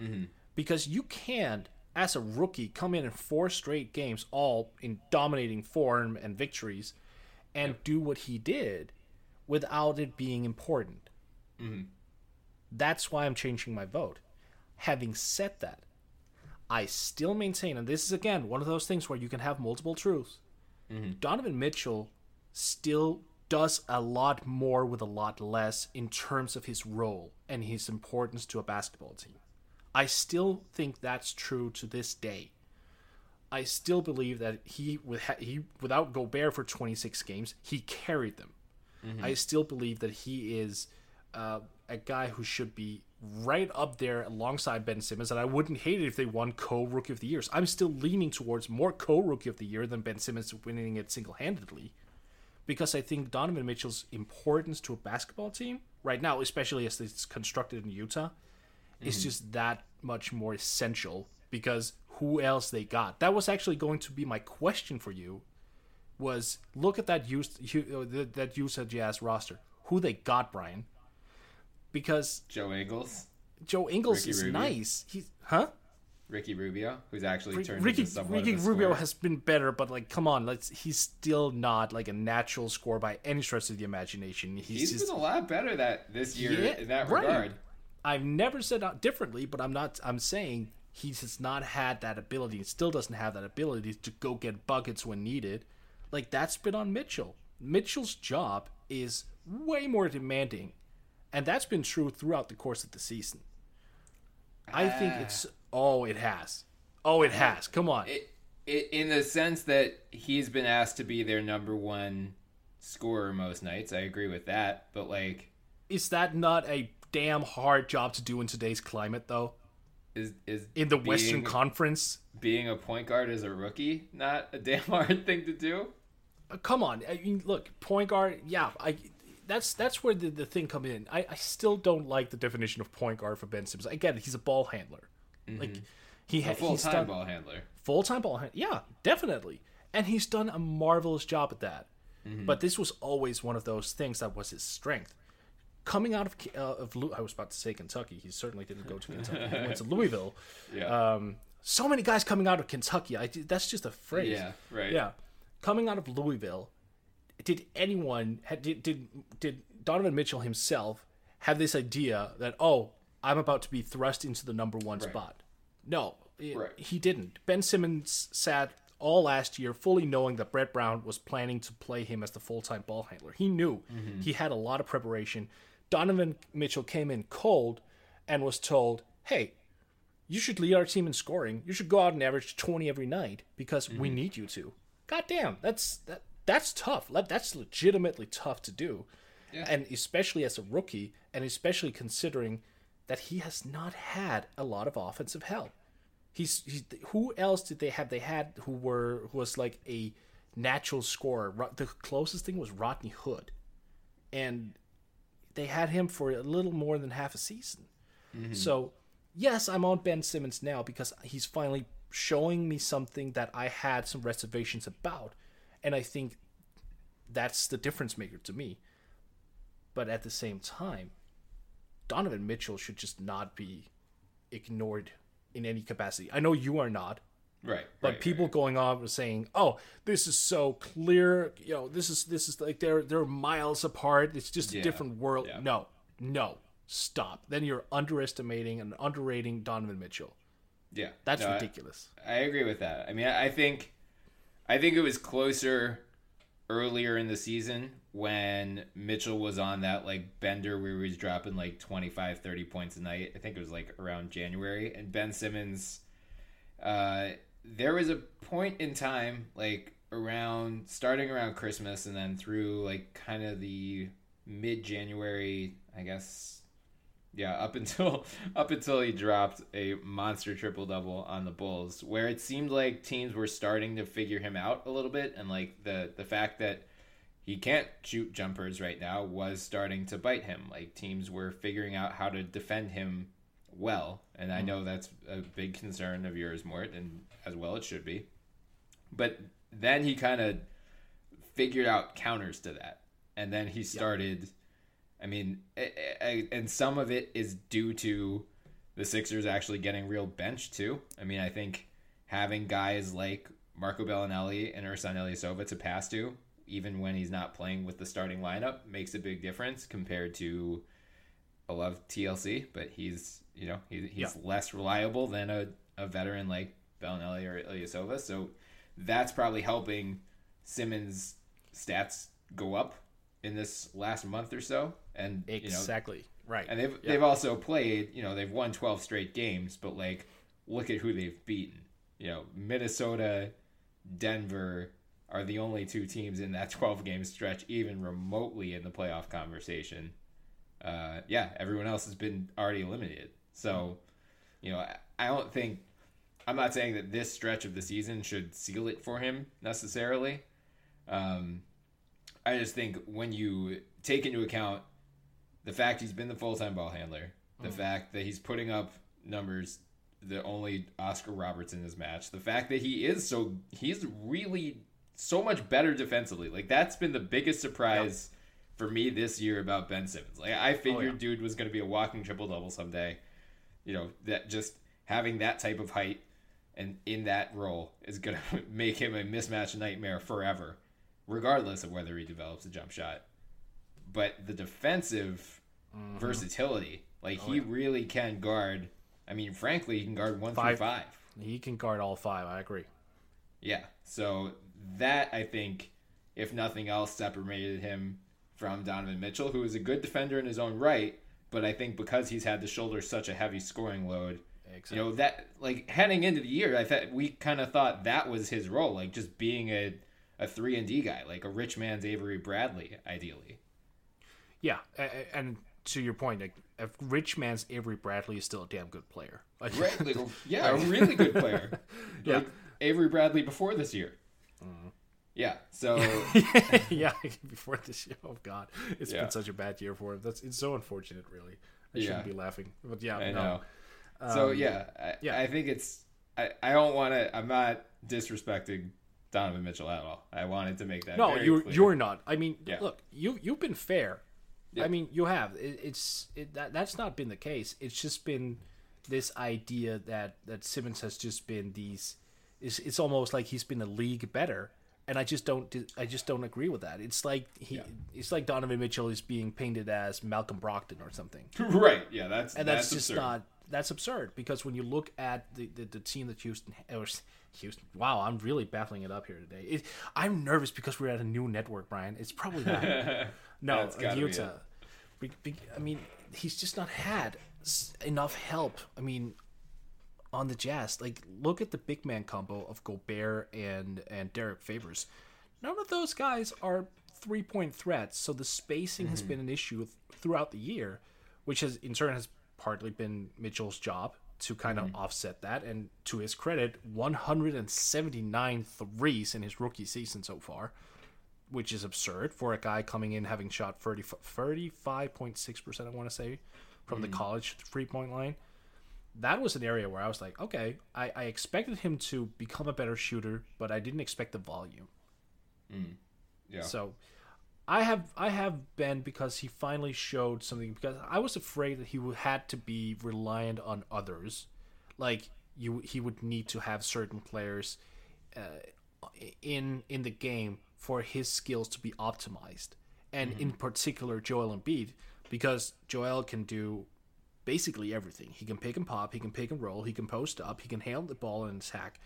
Mm-hmm. Because you can't, as a rookie, come in in four straight games, all in dominating form and victories, and do what he did without it being important. Mm-hmm. That's why I'm changing my vote. Having said that, I still maintain, and this is again one of those things where you can have multiple truths. Mm-hmm. Donovan Mitchell still does a lot more with a lot less in terms of his role and his importance to a basketball team. I still think that's true to this day. I still believe that he with he without Gobert for 26 games, he carried them. I still believe that he is uh, a guy who should be right up there alongside Ben Simmons, and I wouldn't hate it if they won co Rookie of the Years. I'm still leaning towards more co Rookie of the Year than Ben Simmons winning it single handedly, because I think Donovan Mitchell's importance to a basketball team right now, especially as it's constructed in Utah, is mm-hmm. just that much more essential. Because who else they got? That was actually going to be my question for you. Was look at that use that Utah Jazz roster. Who they got, Bryan? Because Joe Ingles, Joe Ingles Ricky is Rubio? nice. He's huh? Ricky Rubio, who's actually turned Ricky into Ricky Rubio has been better, but like, come on, let's. He's still not like a natural scorer by any stretch of the imagination. He's, He's just. been a lot better that this year Yeah, in that right. regard. I've never said differently, but I'm not. I'm saying he has not had that ability. and Still doesn't have that ability to go get buckets when needed. Like that's been on Mitchell. Mitchell's job is way more demanding, and that's been true throughout the course of the season. I think ah. it's. Oh, it has. Oh, it has. Come on. It, it, in the sense that he's been asked to be their number one scorer most nights. I agree with that, but like, Is that not a damn hard job to do in today's climate, though? is is In the Western Conference? being a point guard as a rookie not a damn hard thing to do? Uh, come on. I mean, look, point guard. Yeah, I. That's that's where the, the thing come in. I, I still don't like the definition of point guard for Ben Simmons. I get it. He's a ball handler. Like he A ha- full he's time ball handler. full time ball hand. Yeah, definitely. And he's done a marvelous job at that. Mm-hmm. But this was always one of those things that was his strength. Coming out of uh, of I was about to say Kentucky. He certainly didn't go to Kentucky. he went to Louisville. Yeah. Um, so many guys coming out of Kentucky. I, that's just a phrase. Yeah, right. Yeah, coming out of Louisville, did anyone had, did did did Donovan Mitchell himself have this idea that oh I'm about to be thrust into the number one spot? No, it- Right. he didn't. Ben Simmons sat all last year fully knowing that Brett Brown was planning to play him as the full time ball handler. He knew he had a lot of preparation. Donovan Mitchell came in cold and was told, "Hey, you should lead our team in scoring. You should go out and average 20 every night because we mm-hmm. need you to. God damn, that's that that's tough. That's legitimately tough to do. And especially as a rookie and especially considering that he has not had a lot of offensive help. He's, he's who else did they have they had who were who was like a natural scorer. The closest thing was Rodney Hood. And they had him for a little more than half a season. Mm-hmm. So, yes, I'm on Ben Simmons now because he's finally showing me something that I had some reservations about. And I think that's the difference maker to me. But at the same time, Donovan Mitchell should just not be ignored in any capacity. I know you are not, Right. but right, people right. going on and saying, "Oh, this is so clear. You know, this is this is like they're they're miles apart. It's just a Yeah, different world." yeah. No, no, stop. Then you're underestimating and underrating Donovan Mitchell. Yeah. That's No, I- ridiculous. I agree with that. I mean, I I think, I think it was closer earlier in the season when Mitchell was on that like bender where he was dropping like 25, 30 points a night. I think it was like around January. And Ben Simmons, uh, there was a point in time like around starting around Christmas and then through like kind of the mid January, I guess yeah, up until up until he dropped a monster triple double on the Bulls, where it seemed like teams were starting to figure him out a little bit, and like the the fact that he can't shoot jumpers right now was starting to bite him. Like teams were figuring out how to defend him well, and I mm-hmm. know that's a big concern of yours, Mort, and as well it should be. But then he kind of figured out counters to that, and then he started. I mean, and some of it is due to the Sixers actually getting real bench too. I mean, I think having guys like Marco Bellinelli and Ersan Ilyasova to pass to, even when he's not playing with the starting lineup, makes a big difference compared to. I love TLC, but he's you know he, he's less reliable than a, a veteran like Bellinelli or Ilyasova. So that's probably helping Simmons' stats go up in this last month or so, and you know, Exactly. right. and they've Yeah. they've also played. You know, they've won twelve straight games, but like, look at who they've beaten. You know, Minnesota, Denver are the only two teams in that twelve game stretch even remotely in the playoff conversation. Uh, yeah, everyone else has been already eliminated. So, you know, I, I don't think I'm not saying that this stretch of the season should seal it for him necessarily. Um, I just think when you take into account the fact he's been the full time ball handler, the fact that he's putting up numbers that only Oscar Robertson has matched, the fact that he is so he's really so much better defensively. Like that's been the biggest surprise for me this year about Ben Simmons. Like I figured dude was going to be a walking triple double someday. You know, that just having that type of height and in that role is going to make him a mismatch nightmare forever, regardless of whether he develops a jump shot. But the defensive Mm-hmm. versatility, like Oh, he really can guard. I mean, frankly, he can guard one Five. through five. he can guard all five. I agree. Yeah. So that I think, if nothing else, separated him from Donovan Mitchell, who is a good defender in his own right. But I think because he's had to shoulder such a heavy scoring load, Exactly. you know that like heading into the year, I thought we kind of thought that was his role, like just being a a three and D guy, like a rich man's Avery Bradley, ideally. Yeah, and to your point, like, a rich man's Avery Bradley is still a damn good player. Like, Right, like, yeah, a really good player. Yeah. Like Avery Bradley before this year. Mm-hmm. Yeah. So yeah, before this year. Oh God, it's Yeah. been such a bad year for him. That's it's so unfortunate, really. I shouldn't be laughing, but yeah, I no. know. So Um, yeah, I, yeah. I think it's. I, I don't want to. I'm not disrespecting Donovan Mitchell at all. I wanted to make that. No, you're clear. you're not. I mean, Yeah. look, you you've been fair. Yeah. I mean, you have. It, it's it, that that's not been the case. It's just been this idea that that Simmons has just been these. It's, it's almost like he's been a league better, and I just don't. I just don't agree with that. It's like he. It's like Donovan Mitchell is being painted as Malcolm Brogdon or something. right. Yeah, that's and that's, just absurd. not that's absurd because when you look at the, the, the team that Houston or Houston, wow, I'm really battling it up here today. It, I'm nervous because we're at a new network, Bryan. It's probably that. no, be Utah. Be- be- I mean, he's just not had enough help. I mean, on the Jazz, like look at the big man combo of Gobert and and Derrick Favors. None of those guys are three point threats, so the spacing has been an issue th- throughout the year, which has in turn has partly been Mitchell's job to kind of mm-hmm. offset that. And to his credit, 179 threes in his rookie season so far, which is absurd for a guy coming in having shot 30, 35.6%, I want to say, from the mm-hmm. college three point line that was an area where I was like, okay, I, I expected him to become a better shooter, but I didn't expect the volume. Mm. Yeah. So I have I have been because he finally showed something because I was afraid that he would had to be reliant on others, like you he would need to have certain players uh, in in the game for his skills to be optimized, and in particular Joel Embiid because Joel can do basically everything. He can pick and pop, he can pick and roll, he can post up, he can handle the ball and attack.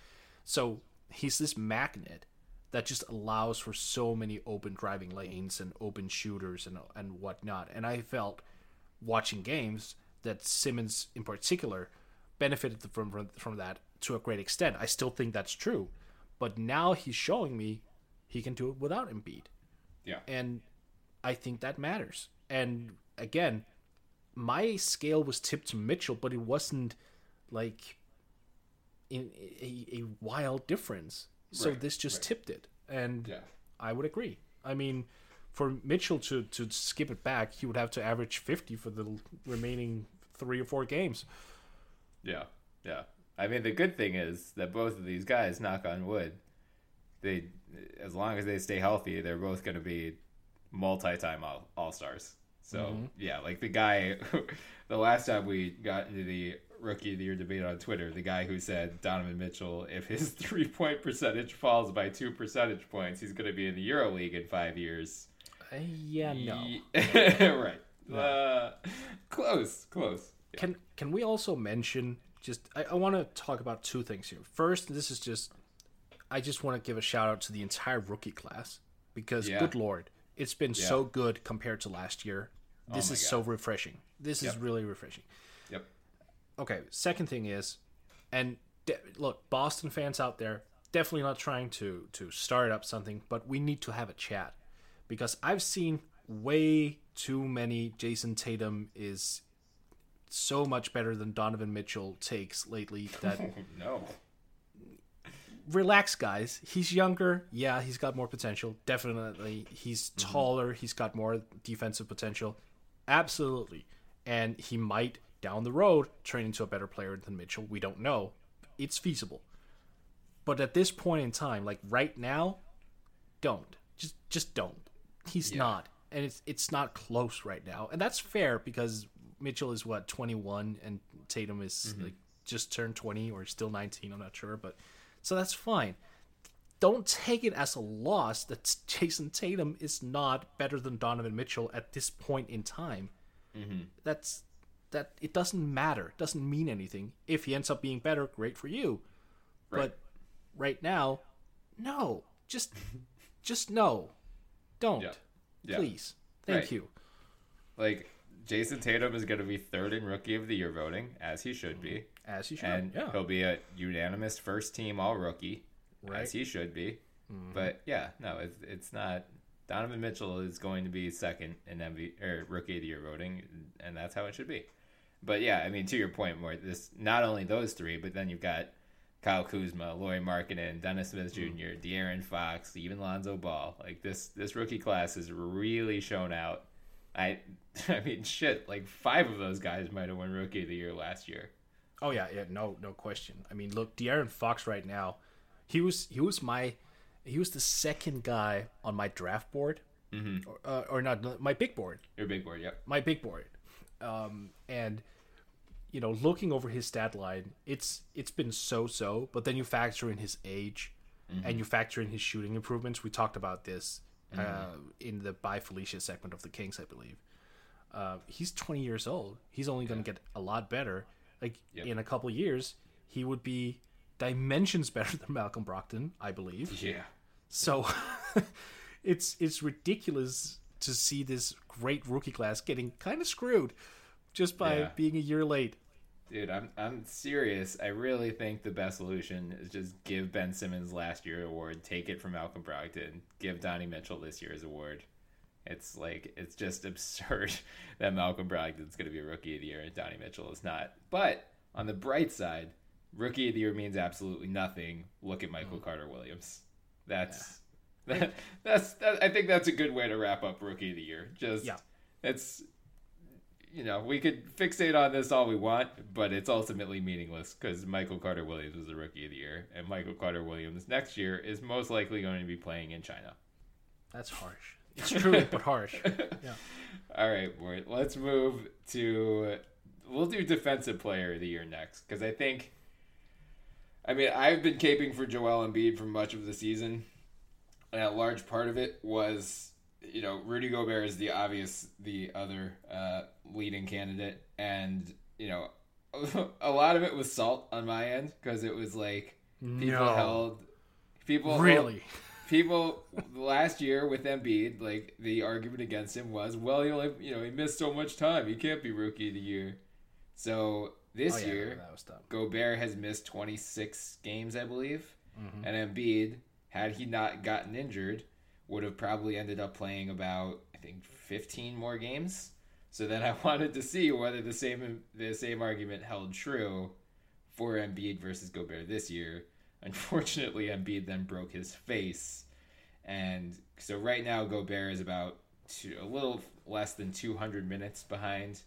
So he's this magnet that just allows for so many open driving lanes and open shooters and and whatnot. And I felt watching games that Simmons in particular benefited from from, from that to a great extent. I still think that's true, but now he's showing me he can do it without Embiid yeah. and I think that matters. And again, my scale was tipped to Mitchell, but it wasn't like in a, a wild difference. So Right, this just right. tipped it, and Yeah. I would agree. I mean, for Mitchell to to skip it back, he would have to average fifty for the remaining three or four games. Yeah, yeah. I mean, the good thing is that both of these guys, knock on wood, they, as long as they stay healthy, they're both going to be multi-time all, all stars. So mm-hmm. yeah, like the guy, the last time we got into the rookie of the year debate on Twitter, the guy who said Donovan Mitchell, if his three-point percentage falls by two percentage points, he's going to be in the Euro League in five years. Uh, yeah, no. Right. Uh, close, close. Yeah. Can can we also mention just I, I want to talk about two things here. First, this is just I just want to give a shout out to the entire rookie class because Yeah. good lord, It's been so good compared to last year. This Oh is so refreshing. This is really refreshing. Okay, second thing is, and de- look, Boston fans out there, definitely not trying to to start up something, but we need to have a chat. Because I've seen way too many Jayson Tatum is so much better than Donovan Mitchell takes lately that No. relax guys. He's younger. Yeah he's got more potential. Definitely he's mm-hmm. taller. He's got more defensive potential. Absolutely. And he might down the road turn into a better player than mitchell we don't know. It's feasible. But at this point in time like right now don't. Just just don't. He's not. And it's it's not close right now. And that's fair because mitchell is what 21 and tatum is mm-hmm. like just turned 20 or still 19 i'm not sure but so that's fine. Don't take it as a loss that jayson tatum is not better than donovan mitchell at this point in time. Mm-hmm. That's that it doesn't matter it doesn't mean anything if he ends up being better great for you but right now no just just no don't Yeah. Yeah. please thank Right. you Like Jayson Tatum is going to be third in Rookie of the Year voting, as he should be, as you should and yeah he'll be a unanimous first team All Rookie, Right. as he should be. Mm-hmm. But yeah, no, it's it's not. Donovan Mitchell is going to be second in MV or Rookie of the Year voting, and that's how it should be. But yeah, I mean, to your point, more this not only those three, but then you've got Kyle Kuzma, Lauri Markkanen, Dennis Smith Mm. Jr., De'Aaron Fox, even Lonzo Ball. Like this, this rookie class has really shown out. I, I mean, shit. Like five of those guys might have won Rookie of the Year last year. Oh yeah, yeah, no, no question. I mean, look, De'Aaron Fox right now, he was he was my he was the second guy on my draft board, mm-hmm. or, uh, or not my big board, Your big board, yep. my big board, um, and you know, looking over his stat line, it's it's been so so. But then you factor in his age, and you factor in his shooting improvements. We talked about this uh, in the by Felicia segment of the Kings, I believe. Uh, he's 20 years old. He's only going to get a lot better. Like Yep. in a couple years, he would be dimensions better than Malcolm Brogdon, I believe. Yeah. So it's it's ridiculous to see this great rookie class getting kind of screwed just by Yeah. being a year late. Dude, I'm I'm serious. I really think the best solution is just give Ben Simmons last year award, take it from Malcolm Brogdon, give Donnie Mitchell this year's award. It's like it's just absurd that Malcolm Brogdon's going to be a rookie of the year and Donnie Mitchell is not. But on the bright side, rookie of the year means absolutely nothing. Look at Michael mm. Carter Williams. That's that, that's that, I think that's a good way to wrap up rookie of the year. Just Yeah. it's you know, we could fixate on this all we want, but it's ultimately meaningless because Michael Carter Williams was the rookie of the year, and Michael Carter Williams next year is most likely going to be playing in China. That's harsh. It's true, but harsh. Yeah. All right, Mort, let's move to. We'll do defensive player of the year next because I think. I mean, I've been caping for Joel Embiid for much of the season, and a large part of it was, you know, Rudy Gobert is the obvious, the other uh, leading candidate, and you know, a lot of it was salt on my end because it was like people No. held people Really? people last year with Embiid, like the argument against him was, well, he only, you know, he missed so much time, he can't be rookie of the year. So this Oh, yeah, year. Gobert has missed 26 games, I believe, Mm-hmm. and Embiid, had he not gotten injured, would have probably ended up playing about, I think, 15 more games. So then I wanted to see whether the same the same argument held true for Embiid versus Gobert this year. Unfortunately, Embiid then broke his face, and so right now Gobert is about two, a little less than 200 minutes behind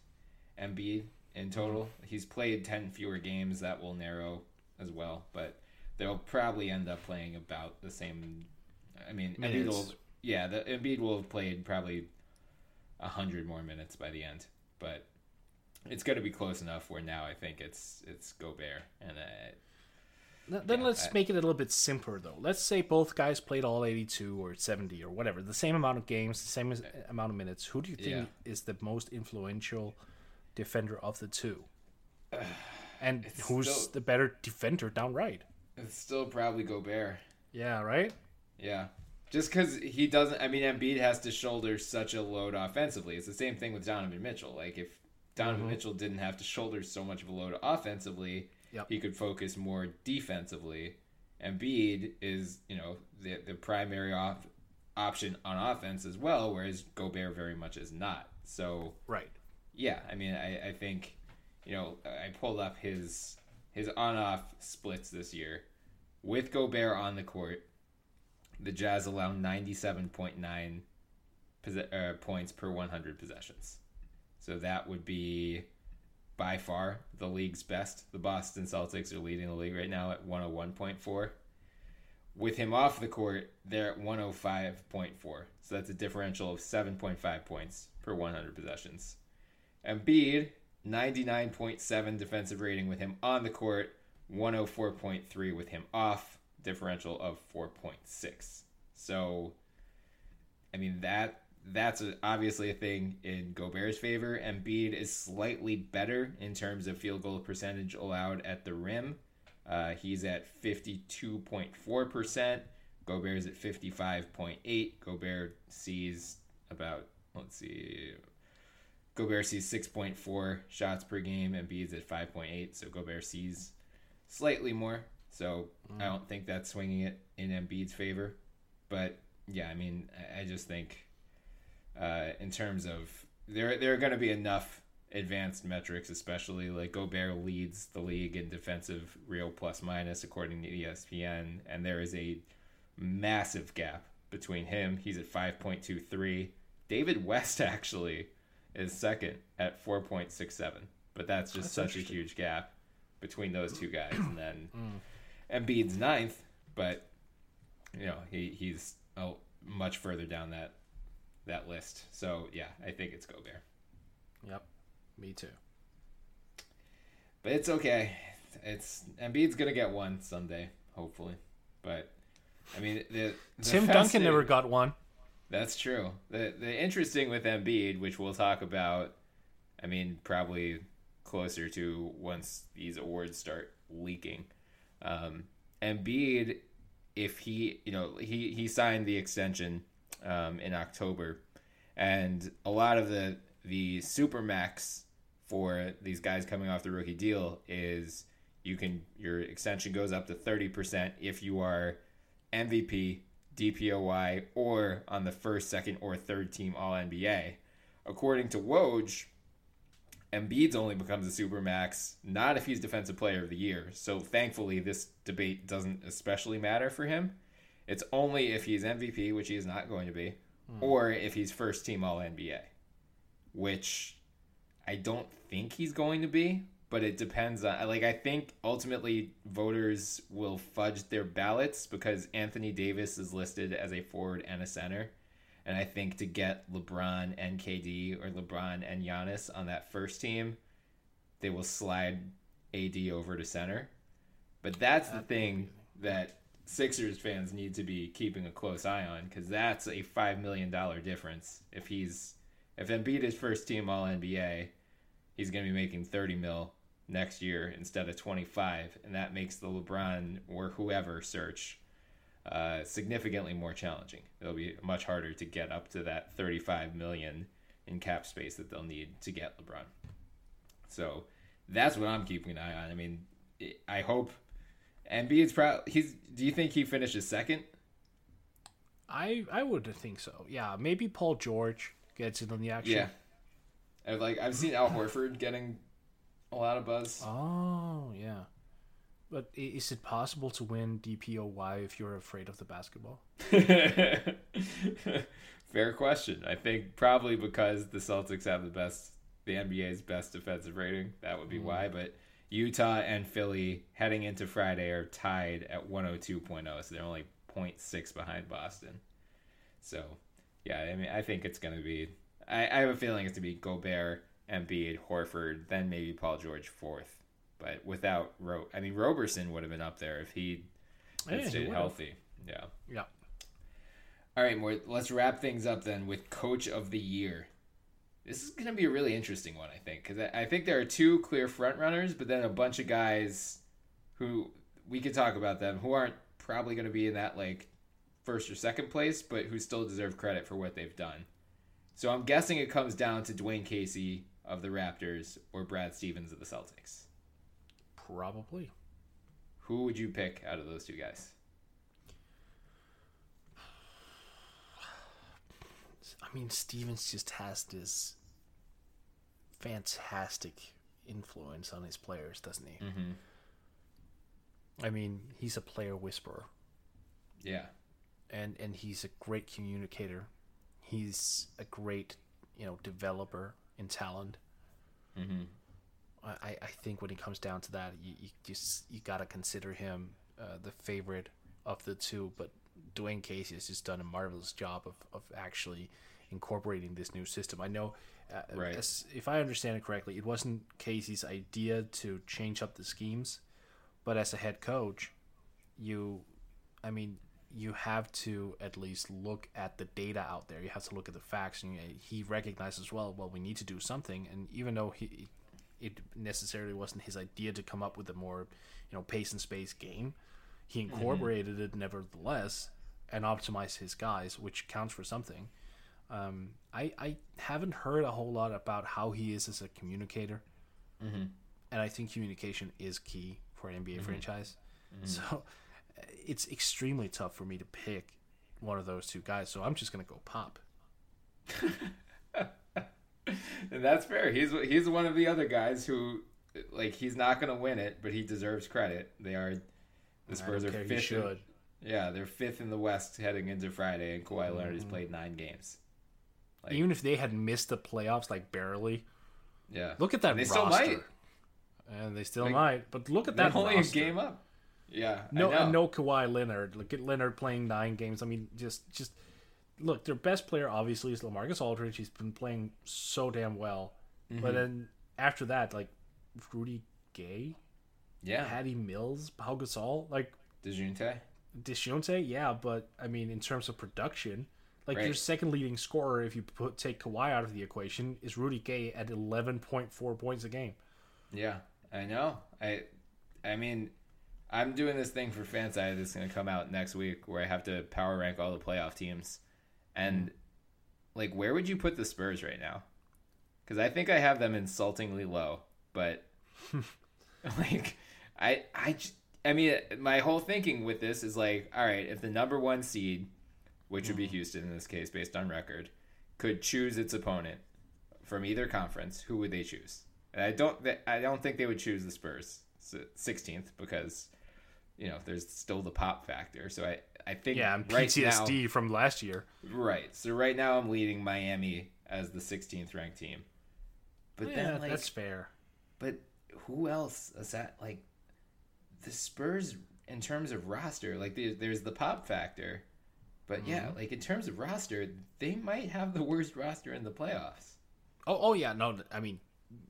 Embiid in total. He's played 10 fewer games. That will narrow as well, but they'll probably end up playing about the same. I mean, Embiid will, yeah, the Embiid will have played probably hundred more minutes by the end, but it's going to be close enough where now I think it's it's Gobert and uh, Th- Then Yeah, let's I- make it a little bit simpler, though. Let's say both guys played all 82 or 70 or whatever, the same amount of games, the same amount of minutes. Who do you think Yeah. is the most influential defender of the two? And It's who's still- the better defender downright? it's still probably Gobert. Yeah, right? Yeah, just because he doesn't. I mean, Embiid has to shoulder such a load offensively. It's the same thing with Donovan Mitchell. Like if Donovan Mm-hmm. Mitchell didn't have to shoulder so much of a load offensively, Yep. he could focus more defensively. Embiid is, you know, the the primary off, option on offense as well, whereas Gobert very much is not. So Right. yeah, I mean, I, I think, you know, I pulled up his his on off splits this year with Gobert on the court. The Jazz allow ninety seven point nine uh, points per one hundred possessions, so that would be by far the league's best. The Boston Celtics are leading the league right now at one hundred one point four. With him off the court, they're at 105.4. So that's a differential of 7.5 points per 100 possessions. Embiid, 99.7 defensive rating with him on the court, 104.3 with him off, differential of 4.6. So, I mean that that's a, obviously a thing in Gobert's favor. Embiid is slightly better in terms of field goal percentage allowed at the rim. Uh, he's at 52.4%. Gobert is at 55.8. Gobert sees about, let's see, Gobert sees 6.4 shots per game, and Embiid's at 5.8. So Gobert sees slightly more. So I don't think that's swinging it in Embiid's favor. But yeah, I mean, I- just think uh, in terms of there, there are going to be enough advanced metrics, especially like Gobert leads the league in defensive real plus minus according to ESPN, and there is a massive gap between him. He's at 5.23. David West actually is second at 4.67, but that's just such a huge gap between those two guys. And then Embiid's ninth, but you know he he's oh, much further down that that list. So yeah, I think it's Gobert. Yep. Me too. But it's okay. It's Embiid's gonna get one someday, hopefully. But I mean, the, the Tim Duncan never got one. That's true. The the interesting with Embiid, which we'll talk about, I mean, probably closer to once these awards start leaking. Um, Embiid, if he, you know, he he signed the extension um, in October, and a lot of the the supermax for these guys coming off the rookie deal is you can your extension goes up to 30% if you are MVP, DPOY, or on the first, second, or third team All NBA. According to Woj, Embiid's only becomes a supermax not if he's Defensive Player of the Year. So thankfully, this debate doesn't especially matter for him. It's only if he's MVP, which he is not going to be, hmm. or if he's first team All NBA, which I don't think he's going to be, but it depends on like I think ultimately voters will fudge their ballots because Anthony Davis is listed as a forward and a center. And I think to get LeBron and KD or LeBron and Giannis on that first team, they will slide AD over to center. But that's the thing that Sixers fans need to be keeping a close eye on because that's a five million dollar difference. If he's if Embiid is first team All NBA, he's going to be making 30 mil next year instead of 25 and that makes the lebron or whoever search uh, significantly more challenging it'll be much harder to get up to that 35 million in cap space that they'll need to get lebron so that's what i'm keeping an eye on i mean i hope Embiid's proud he's do you think he finishes second I I would think so. Yeah, maybe Paul George gets in on the action. yeah I've, like i've seen al horford getting a lot of buzz Oh yeah. But is it possible to win DPOY if you're afraid of the basketball? Fair question. I think probably because the Celtics have the best, the NBA's best defensive rating. That would be mm. why. But Utah and Philly heading into Friday are tied at 102.0, so they're only 0.6 behind Boston. So, yeah, I mean, I think it's going to be. I, I have a feeling it's going to be Gobert, Embiid, Horford, then maybe Paul George fourth. But without Ro, I mean, Roberson would have been up there if he had Yeah, stayed would've. healthy. Yeah. Yeah. All right, more. Let's wrap things up then with Coach of the Year. This is going to be a really interesting one, I think, because I, I think there are two clear front runners, but then a bunch of guys who we could talk about them who aren't probably going to be in that like first or second place, but who still deserve credit for what they've done. So I'm guessing it comes down to Dwane Casey of the Raptors or Brad Stevens of the Celtics. Probably. Who would you pick out of those two guys? I mean, Stevens just has this fantastic influence on his players, doesn't he? Mm-hmm. I mean, he's a player whisperer, Yeah. and and he's a great communicator. He's a great, you know, developer in talent. Mm-hmm. I, I- think when it comes down to that, you, you just you gotta consider him uh, the favorite of the two. But Dwane Casey has just done a marvelous job of, of actually incorporating this new system. I know, uh, Right. as, if I understand it correctly, it wasn't Casey's idea to change up the schemes, but as a head coach, you, I mean, you have to at least look at the data out there. You have to look at the facts, and he recognizes well. Well, we need to do something, and even though he, it necessarily wasn't his idea to come up with a more, you know, pace and space game, he incorporated it nevertheless and optimized his guys, which counts for something. Um, I I haven't heard a whole lot about how he is as a communicator, Mm-hmm. and I think communication is key for an NBA franchise. So uh, it's extremely tough for me to pick one of those two guys. So I'm just gonna go pop. And that's fair. He's he's one of the other guys who, like, he's not going to win it, but he deserves credit. They are the Spurs are don't care, he fifth. in- yeah, they're fifth in the West heading into Friday, and Kawhi Leonard has mm-hmm. played nine games. Like- Even if they had missed the playoffs like barely, Yeah, look at that And they roster. still might. And they still Like, might. But look at that only roster. a game up. Yeah, No, I know. no Kawhi Leonard. Look at Leonard playing nine games. I mean, just just look. Their best player obviously is LaMarcus Aldridge. He's been playing so damn well. Mm-hmm. But then after that, like Rudy Gay, yeah, Patty Mills, Paul Gasol, like Dejunte. Dejounte, yeah. But I mean, in terms of production, like your second leading scorer, if you put take Kawhi out of the equation, is Rudy Gay at eleven point four points a game. Yeah, I know. I, I mean, I'm doing this thing for FanSided that's going to come out next week where I have to power rank all the playoff teams, and like, where would you put the Spurs right now? Because I think I have them insultingly low, but like, I I I mean, my whole thinking with this is like, all right, if the number one seed, which would be mm. Houston in this case, based on record, could choose its opponent from either conference, who would they choose? And I don't, I don't think they would choose the Spurs sixteenth because, you know, if there's still the pop factor. So I, I think Yeah, and right PTSD from last year. right. So right now I'm leading Miami as the 16th ranked team. But yeah, then like, that's fair. but who else is that? Like the Spurs in terms of roster, like there's, there's the pop factor, but yeah, Mm-hmm. like in terms of roster, they might have the worst roster in the playoffs. Oh, oh yeah, no, I mean,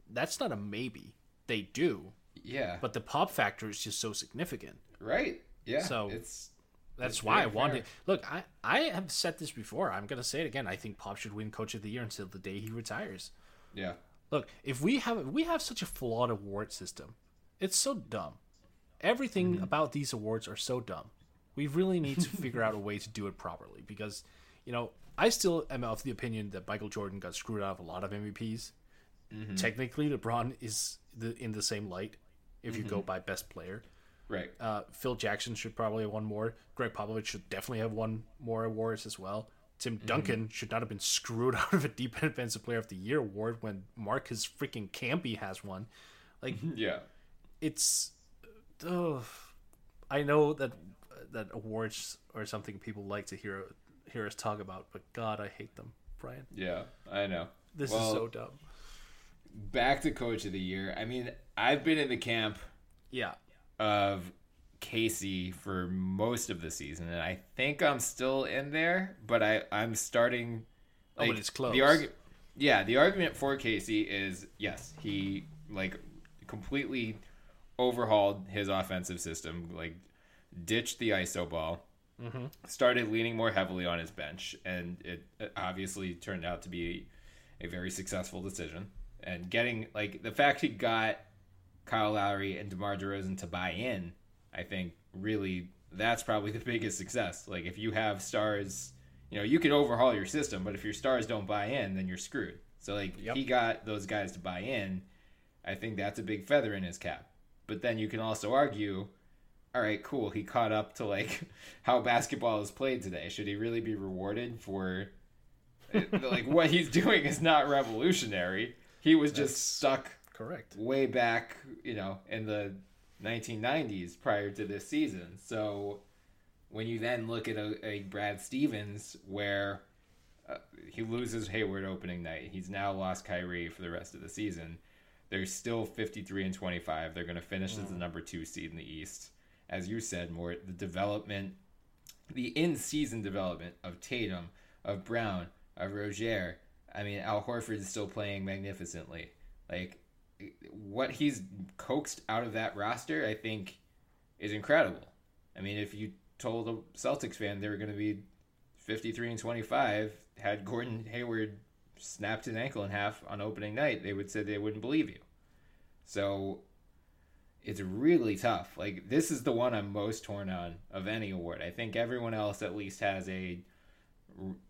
that's not a maybe. They do, Yeah, but the pop factor is just so significant. Right. Yeah, So- it's That's That's why I wanted. Look, I I have said this before. I'm gonna say it again. I think Pop should win Coach of the Year until the day he retires. yeah, Look, if we have we have such a flawed award system, it's so dumb. Everything Mm-hmm. about these awards are so dumb. We really need to figure out a way to do it properly because, you know, I still am of the opinion that Michael Jordan got screwed out of a lot of MVPs. Mm-hmm. Technically, LeBron is the, in the same light if you Mm-hmm. go by best player. Right. Uh, Phil Jackson should probably have one more. Gregg Popovich should definitely have won more awards as well. Tim Duncan should not have been screwed out of a Deep Defensive Player of the Year award when Marcus freaking Camby has one. Like yeah, it's, ugh. I know that that awards are something people like to hear hear us talk about, but God, I hate them, Bryan. yeah. I know. This Well, is so dumb. back to Coach of the Year. I mean, I've been in the camp Yeah, of Casey for most of the season, and I think I'm still in there. But I I'm starting. Oh, but it's close. The argu- yeah, the argument for Casey is yes, he like completely overhauled his offensive system, like ditched the ISO ball, mm-hmm. started leaning more heavily on his bench, and it it obviously turned out to be a very successful decision. And getting like the fact he got Kyle Lowry and DeMar DeRozan to buy in, I think really that's probably the biggest success. Like if you have stars, you know, you can overhaul your system, but if your stars don't buy in, then you're screwed. So like Yep. he got those guys to buy in. I think that's a big feather in his cap. But then you can also argue, all right, cool, he caught up to like how basketball is played today. Should he really be rewarded for like what he's doing is not revolutionary. He was just That's- stuck Correct. way back, you know, in the 1990s prior to this season. So when you then look at a, a Brad Stevens where uh, he loses Hayward opening night, he's now lost Kyrie for the rest of the season. They're still 53 and 25. They're going to finish as the number two seed in the East. As you said, more the development, the in-season development of Tatum, of Brown, of Rozier. I mean, Al Horford is still playing magnificently. Like what he's coaxed out of that roster, I think, is incredible. I mean, if you told a Celtics fan they were going to be 53 and 25, had Gordon Hayward snapped his ankle in half on opening night, they would say they wouldn't believe you. So it's really tough. Like this is the one I'm most torn on of any award. I think everyone else at least has a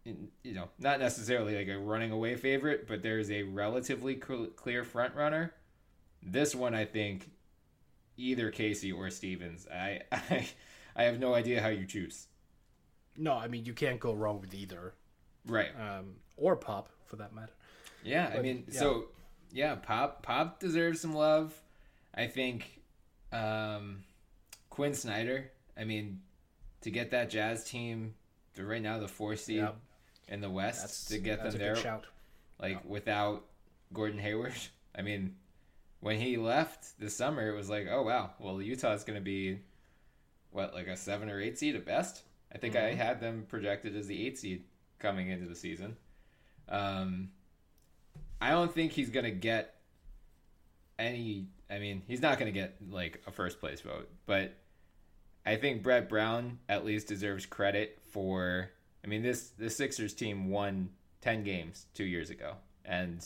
you know, not necessarily like a running away favorite, but there's a relatively cl- clear front runner. This one, I think, either Casey or Stevens. I, I, I have no idea how you choose. No, I mean you can't go wrong with either, Right. um, or Pop for that matter. Yeah, I mean, yeah. so yeah, Pop Pop deserves some love. I think um, Quin Snyder. I mean, to get that Jazz team, they're right now the four seed Yep. in the West. That's to get them there, like without Gordon Hayward. I mean, when he left this summer, it was like, oh wow, well Utah's going to be what like a seven or eight seed at best. I think I had them projected as the eight seed coming into the season. Um, I don't think he's going to get any. I mean, he's not going to get like a first place vote, but I think Brett Brown at least deserves credit for. I mean, this the Sixers team won ten games two years ago, and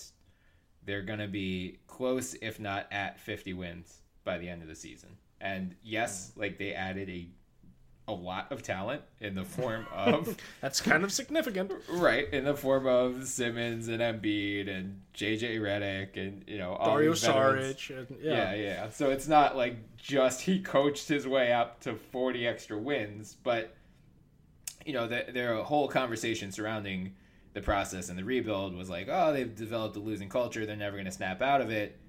they're going to be close, if not at fifty wins by the end of the season. And yes, mm. like they added a a lot of talent in the form of That's kind of significant. right in the form of Simmons and Embiid and JJ Redick and you know all Dario. Saric. And, Yeah, yeah. yeah. So it's not like just he coached his way up to 40 extra wins, but you know, the, their whole conversation surrounding the process and the rebuild was like, oh, they've developed a losing culture, they're never going to snap out of it.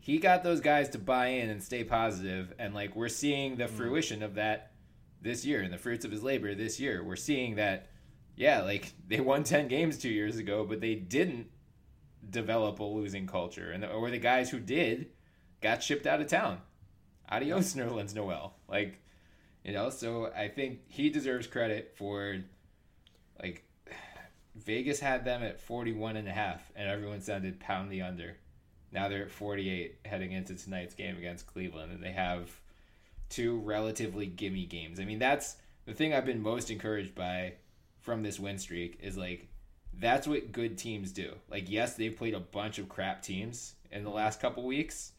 He got those guys to buy in and stay positive, and like we're seeing the mm. fruition of that this year and the fruits of his labor this year. We're seeing that, yeah, like they won 10 games two years ago, but they didn't develop a losing culture, and or the guys who did got shipped out of town. Adios, Nerlens Noel. Like, you know, so I think he deserves credit for, like, Vegas had them at 41 and a half, and everyone sounded pound the under. Now they're at 48 heading into tonight's game against Cleveland, and they have two relatively gimme games. I mean, that's the thing I've been most encouraged by from this win streak is like that's what good teams do. Like, yes, they've played a bunch of crap teams in the last couple weeks,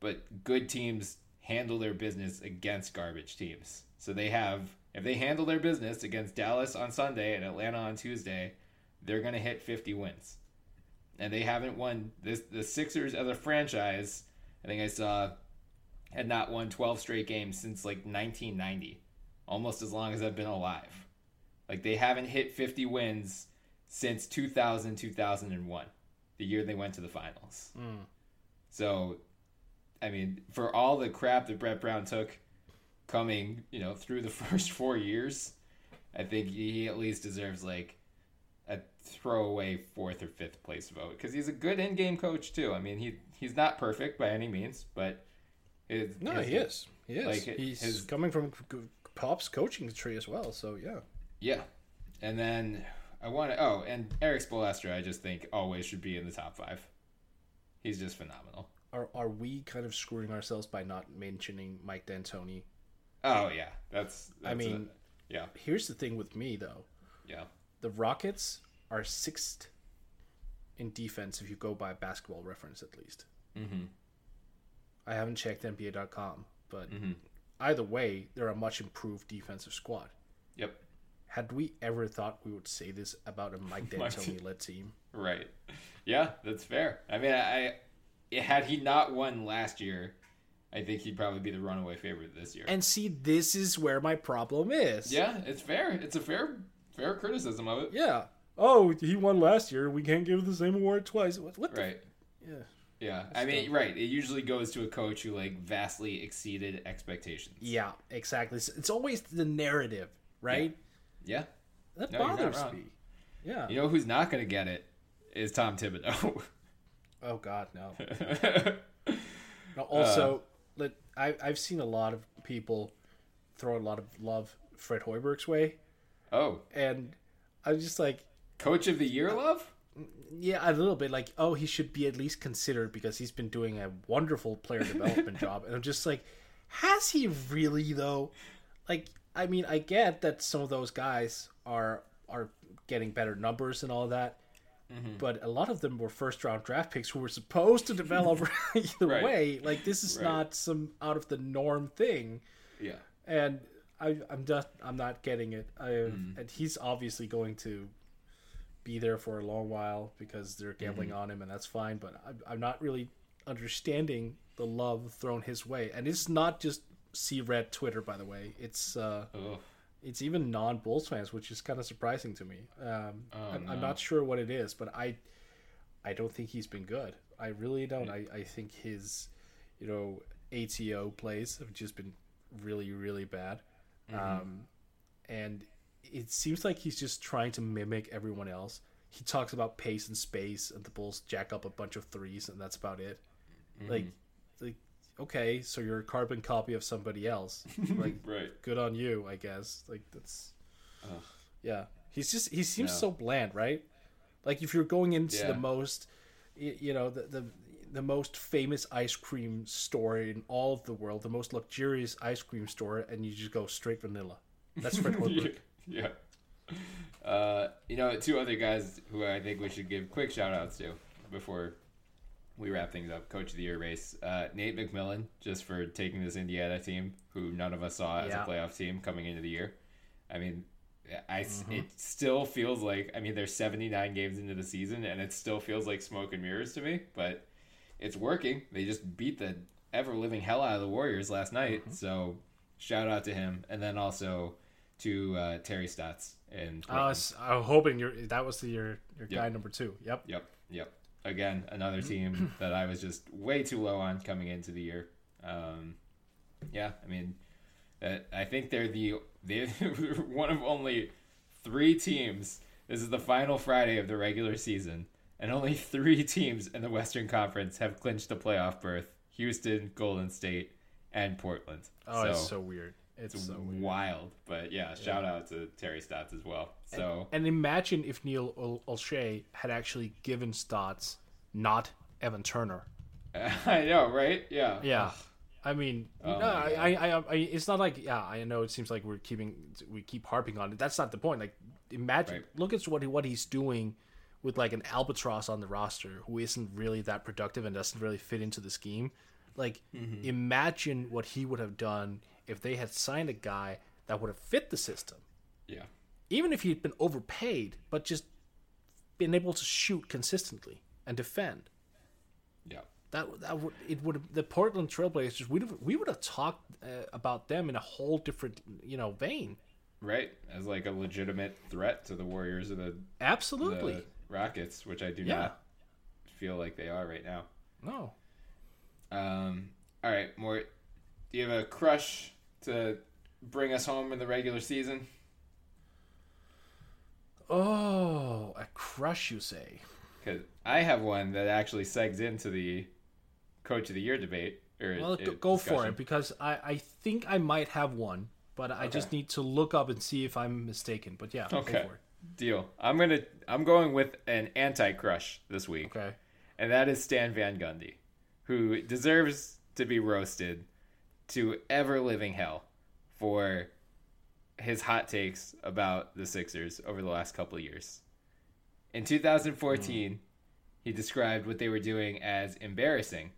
but good teams handle their business against garbage teams. So they have, if they handle their business against Dallas on Sunday and Atlanta on Tuesday, they're going to hit 50 wins. And they haven't won this. The Sixers as a franchise, I think I saw, had not won 12 straight games since like 1990, almost as long as I've been alive. Like they haven't hit 50 wins since 2000 2001, the year they went to the finals. Hmm. So, I mean, for all the crap that Brett Brown took coming, you know, through the first four years, I think he at least deserves like a throwaway fourth or fifth place vote because he's a good in-game coach too. I mean, he he's not perfect by any means, but his, No, his- he is. He is. Like, He's his- coming from Pop's coaching tree as well. So yeah. Yeah, and then I want to. Oh, and Erik Spoelstra, I just think always should be in the top five. He's just phenomenal. Are are we kind of screwing ourselves by not mentioning Mike D'Antoni? Oh yeah, that's. that's I mean- a- yeah, Here's the thing with me though. yeah, The Rockets are sixth in defense if you go by basketball reference at least. mm-hmm. I haven't checked NBA.com, but mm-hmm. either way, they're a much improved defensive squad. Yep. Had we ever thought we would say this about a Mike D'Antoni led team? Right. Yeah, that's fair. I mean, I had he not won last year, I think he'd probably be the runaway favorite this year. And see, this is where my problem is. yeah, it's fair. It's a fair fair criticism of it. Yeah. Oh, he won last year. We can't give the same award twice. What, what the? Yeah. Yeah. I mean, right. It usually goes to a coach who like vastly exceeded expectations. Yeah, exactly. It's, it's always the narrative, right? Yeah. That No, bothers me. Yeah. You know who's not going to get it is Tom Thibodeau. oh God, no. Now, also, uh. let I I've seen a lot of people throw a lot of love Fred Hoiberg's way, oh, and I'm just like, coach of the year, love. Yeah, a little bit like, oh, he should be at least considered because he's been doing a wonderful player development job, and I'm just like, has he really though? Like, I mean, I get that some of those guys are are getting better numbers and all that. But a lot of them were first round draft picks who were supposed to develop either Right. way. Like this is Right. not some out of the norm thing Yeah. and I, I'm just I'm not getting it. I, Mm. And he's obviously going to be there for a long while because they're gambling Mm-hmm. on him, and that's fine. But I'm, I'm not really understanding the love thrown his way, and it's not just see red Twitter, by the way. It's uh, Ugh. it's even non Bulls fans, which is kind of surprising to me. Um, Oh, I'm, I'm not sure what it is, but I I don't think he's been good. I really don't. I, I think his you know ATO plays have just been really really bad, Mm-hmm. um, and it seems like he's just trying to mimic everyone else. He talks about pace and space, and the Bulls jack up a bunch of threes, and that's about it. Mm-hmm. Like, like okay, so you're a carbon copy of somebody else. Like, Right. good on you, I guess. Like that's yeah. He's just he seems No. so bland, right? Like if you're going into Yeah. the most you know, the, the the most famous ice cream store in all of the world, the most luxurious ice cream store, and you just go straight vanilla. That's Fred Hoiberg. Yeah. Uh, you know, two other guys who I think we should give quick shout outs to before we wrap things up. Coach of the year race. Uh, Nate McMillan, just for taking this Indiana team, who none of us saw as Yeah. a playoff team coming into the year. I mean, I, Mm-hmm. it still feels like, I mean, there's 79 games into the season, and it still feels like smoke and mirrors to me, but it's working. They just beat the ever living hell out of the Warriors last night. Mm-hmm. So shout out to him, and then also to uh, Terry Stotts and I was, I was hoping your that was the, your your Yep. guy number two. Yep. Yep, yep. Again, another team that I was just way too low on coming into the year. Um, yeah, I mean, uh, I think they're the they one of only three teams. This is the final Friday of the regular season, and only three teams in the Western Conference have clinched a playoff berth: Houston, Golden State, and Portland. Oh, it's so weird. It's, it's so weird. wild. But yeah, shout out to Terry Stotts as well. So And imagine if Neil Ol- Olshey had actually given Stotts, not Evan Turner. I know, right? Yeah, Yeah. I mean, Oh no, I, I, I, I, it's not like, yeah, I know it seems like we're keeping, we keep harping on it. That's not the point. Like, imagine, Right. look at what he, what he's doing with like an albatross on the roster who isn't really that productive and doesn't really fit into the scheme. Like, Mm-hmm. imagine what he would have done if they had signed a guy that would have fit the system, yeah. even if he'd been overpaid, but just been able to shoot consistently and defend. Yeah. That that would it would the Portland Trailblazers we would we would have talked uh, about them in a whole different you know vein. Right, as like a legitimate threat to the Warriors or the, Absolutely. the Rockets, which I do Yeah. not feel like they are right now. No. Um, all right, Mort, do you have a crush to bring us home in the regular season? Oh, a crush, you say? Because I have one that actually segs into the Coach of the Year debate. Or Well, uh, go, go for it because I I think I might have one, but I just need to look up and see if I'm mistaken. But yeah, Okay, go for it. deal. I'm gonna I'm going with an anti crush this week. Okay. and that is Stan Van Gundy, who deserves to be roasted to ever living hell for his hot takes about the Sixers over the last couple of years. In 2014, mm. he described what they were doing as embarrassing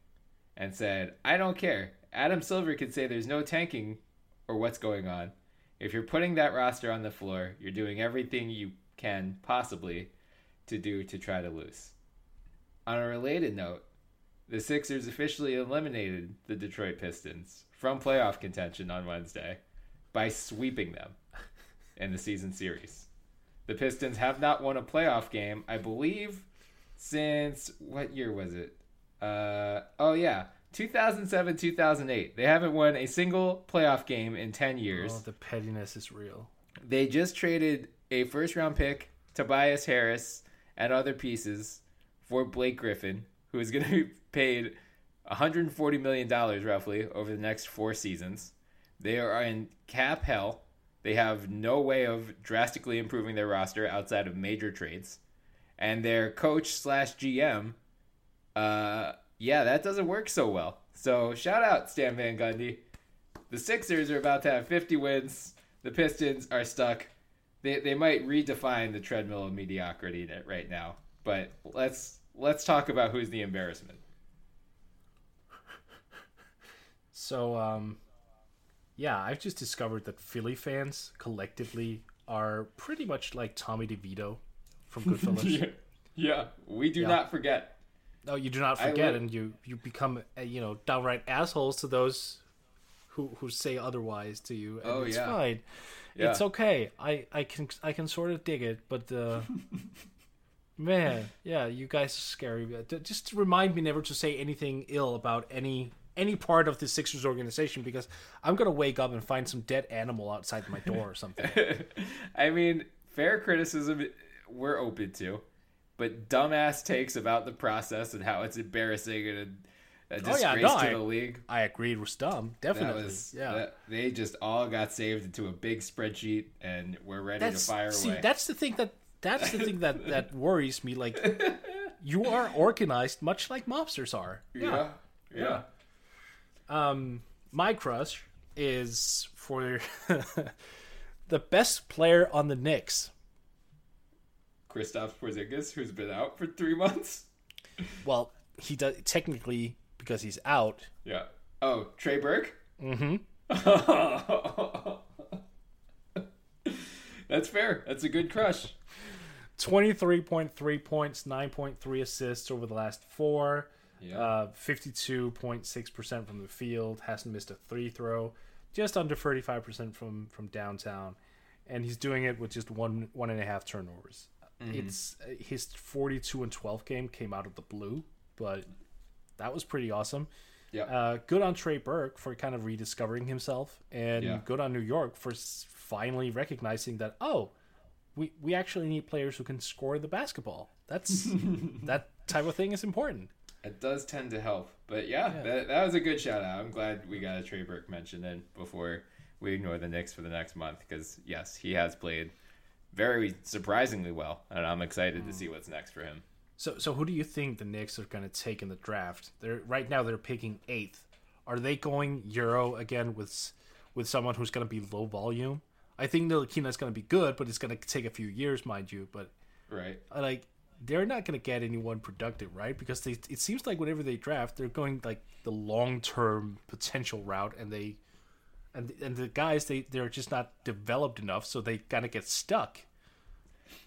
and said, I don't care. Adam Silver could say there's no tanking or what's going on. If you're putting that roster on the floor, you're doing everything you can possibly to do to try to lose. On a related note, the Sixers officially eliminated the Detroit Pistons from playoff contention on Wednesday by sweeping them in the season series. The Pistons have not won a playoff game, I believe, since what year was it? Uh, oh yeah, 2007 2008. They haven't won a single playoff game in 10 years. Oh, the pettiness is real. They just traded a first round pick, Tobias Harris, and other pieces for Blake Griffin, who is going to be paid $140 million roughly over the next four seasons. They are in cap hell. They have no way of drastically improving their roster outside of major trades. And their coach slash GM, uh, yeah, that doesn't work so well. So shout out Stan Van Gundy. The Sixers are about to have 50 wins. The Pistons are stuck. They, they might redefine the treadmill of mediocrity right now. But let's let's talk about who's the embarrassment. So, um, yeah, I've just discovered that Philly fans collectively are pretty much like Tommy DeVito from Goodfellas. yeah. yeah, we do Yeah. not forget. No, you do not forget, would- and you you become uh, you know downright assholes to those who who say otherwise to you. And Oh, it's yeah. fine. Yeah. It's okay. I I can I can sort of dig it, but uh, man, yeah, you guys are scary. Just remind me never to say anything ill about any any part of the Sixers organization because I'm gonna wake up and find some dead animal outside my door or something. I mean, fair criticism we're open to, but dumbass takes about the process and how it's embarrassing and a, a Oh, disgrace yeah, no, to I- the league. I agreed with dumb, definitely. was yeah. that- they just all got saved into a big spreadsheet and we're ready that's to fire see away. that's the thing that that's the thing that that worries me like you are organized much like mobsters are yeah, yeah. Um my crush is for the best player on the Knicks Kristaps Porzingis, who's been out for three months. well he does technically because he's out Yeah. Oh, Trey Burke. Mm-hmm. That's fair. That's a good crush. 23.3 points 9.3 assists over the last four Yeah. uh, 52.6% from the field hasn't missed a three throw just under 35% from from downtown and he's doing it with just one one and a half turnovers it's uh, his 42 and 12 game came out of the blue but that was pretty awesome Yeah. uh, good on Trey Burke for kind of rediscovering himself, and Yeah. good on New York for finally recognizing that oh, we we actually need players who can score the basketball. That's that type of thing is important. It does tend to help. But yeah, That, that was a good shout out. I'm glad we got a Trey Burke mention in before we ignore the Knicks for the next month because, yes, he has played very surprisingly well. And I'm excited to see mm. what's next for him. So so who do you think the Knicks are going to take in the draft? They're right now they're picking eighth. Are they going Euro again with with someone who's going to be low volume? I think Ntilikina's going to be good, but it's going to take a few years, mind you. But Right. like they're not going to get anyone productive, right? Because they it seems like whenever they draft, they're going like the long term potential route, and they and and the guys they they're just not developed enough, so they kind of get stuck.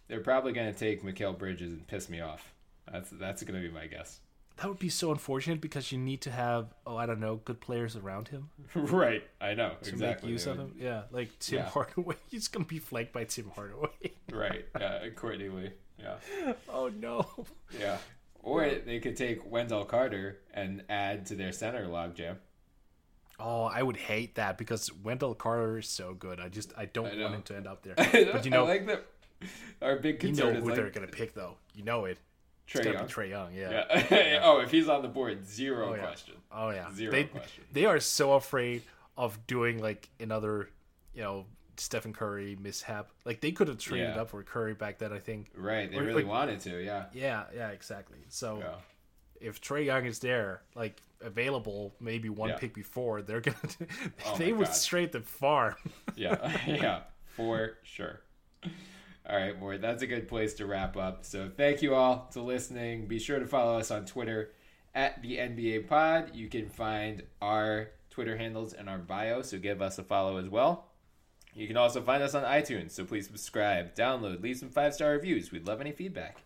They're probably going to take Mikal Bridges and piss me off. That's that's going to be my guess. That would be so unfortunate because you need to have oh I don't know good players around him right. I know. to exactly. make use of him. Yeah, like Tim Yeah. Hardaway, he's gonna be flanked by Tim Hardaway. Right. Yeah. and Courtney Lee. Yeah. oh no. Yeah. Or they could take Wendell Carter and add to their center logjam. Oh, I would hate that because Wendell Carter is so good. I just I don't I want him to end up there. but you know, I like that. Our big you know who like they're gonna pick though. You know it. Trae Young. Trae Young. Yeah. Yeah. oh, if he's on the board, zero Oh, yeah. question. Oh yeah. Zero they, question. They are so afraid of doing like another, you know, Stephen Curry mishap. Like they could have traded Yeah. up for Curry back then. I think. Right. They Or- really wanted to. Yeah. Yeah. Yeah. Exactly. So Yeah. if Trae Young is there, like available, maybe one Yeah. pick before, they're gonna. Oh they would God. straight the farm. Yeah. yeah. For sure. All right, boy, that's a good place to wrap up. So thank you all to listening. Be sure to follow us on Twitter at the NBA Pod. You can find our Twitter Twitter handles in our bio, so give us a follow as well. You can also find us on iTunes, so please subscribe, download, leave some five star reviews. We'd love any feedback.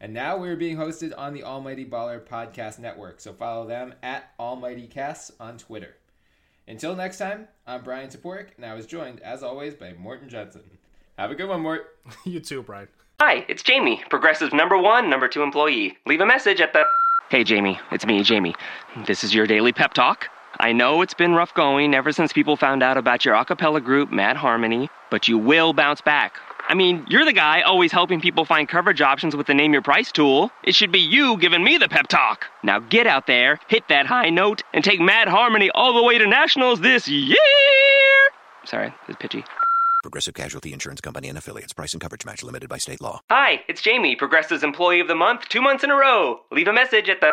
And now we're being hosted on the Almighty Baller Podcast Network, so follow them at Almighty Casts on Twitter. Until next time, I'm Bryan Toporek, and I was joined, as always, by Morten Jensen. Have a good one, Mort. you too, Bryan. Hi, it's Jamie, Progressive number one, number two employee. Leave a message at the. Hey, Jamie, it's me, Jamie. This is your daily pep talk. I know it's been rough going ever since people found out about your a cappella group, Mad Harmony, but you will bounce back. I mean, you're the guy always helping people find coverage options with the Name Your Price tool. It should be you giving me the pep talk. Now get out there, hit that high note, and take Mad Harmony all the way to nationals this year! Sorry, it's pitchy. Progressive Casualty Insurance Company and affiliates. Price and coverage match limited by state law. Hi, it's Jamie, Progressive's Employee of the Month, two months in a row. Leave a message at the.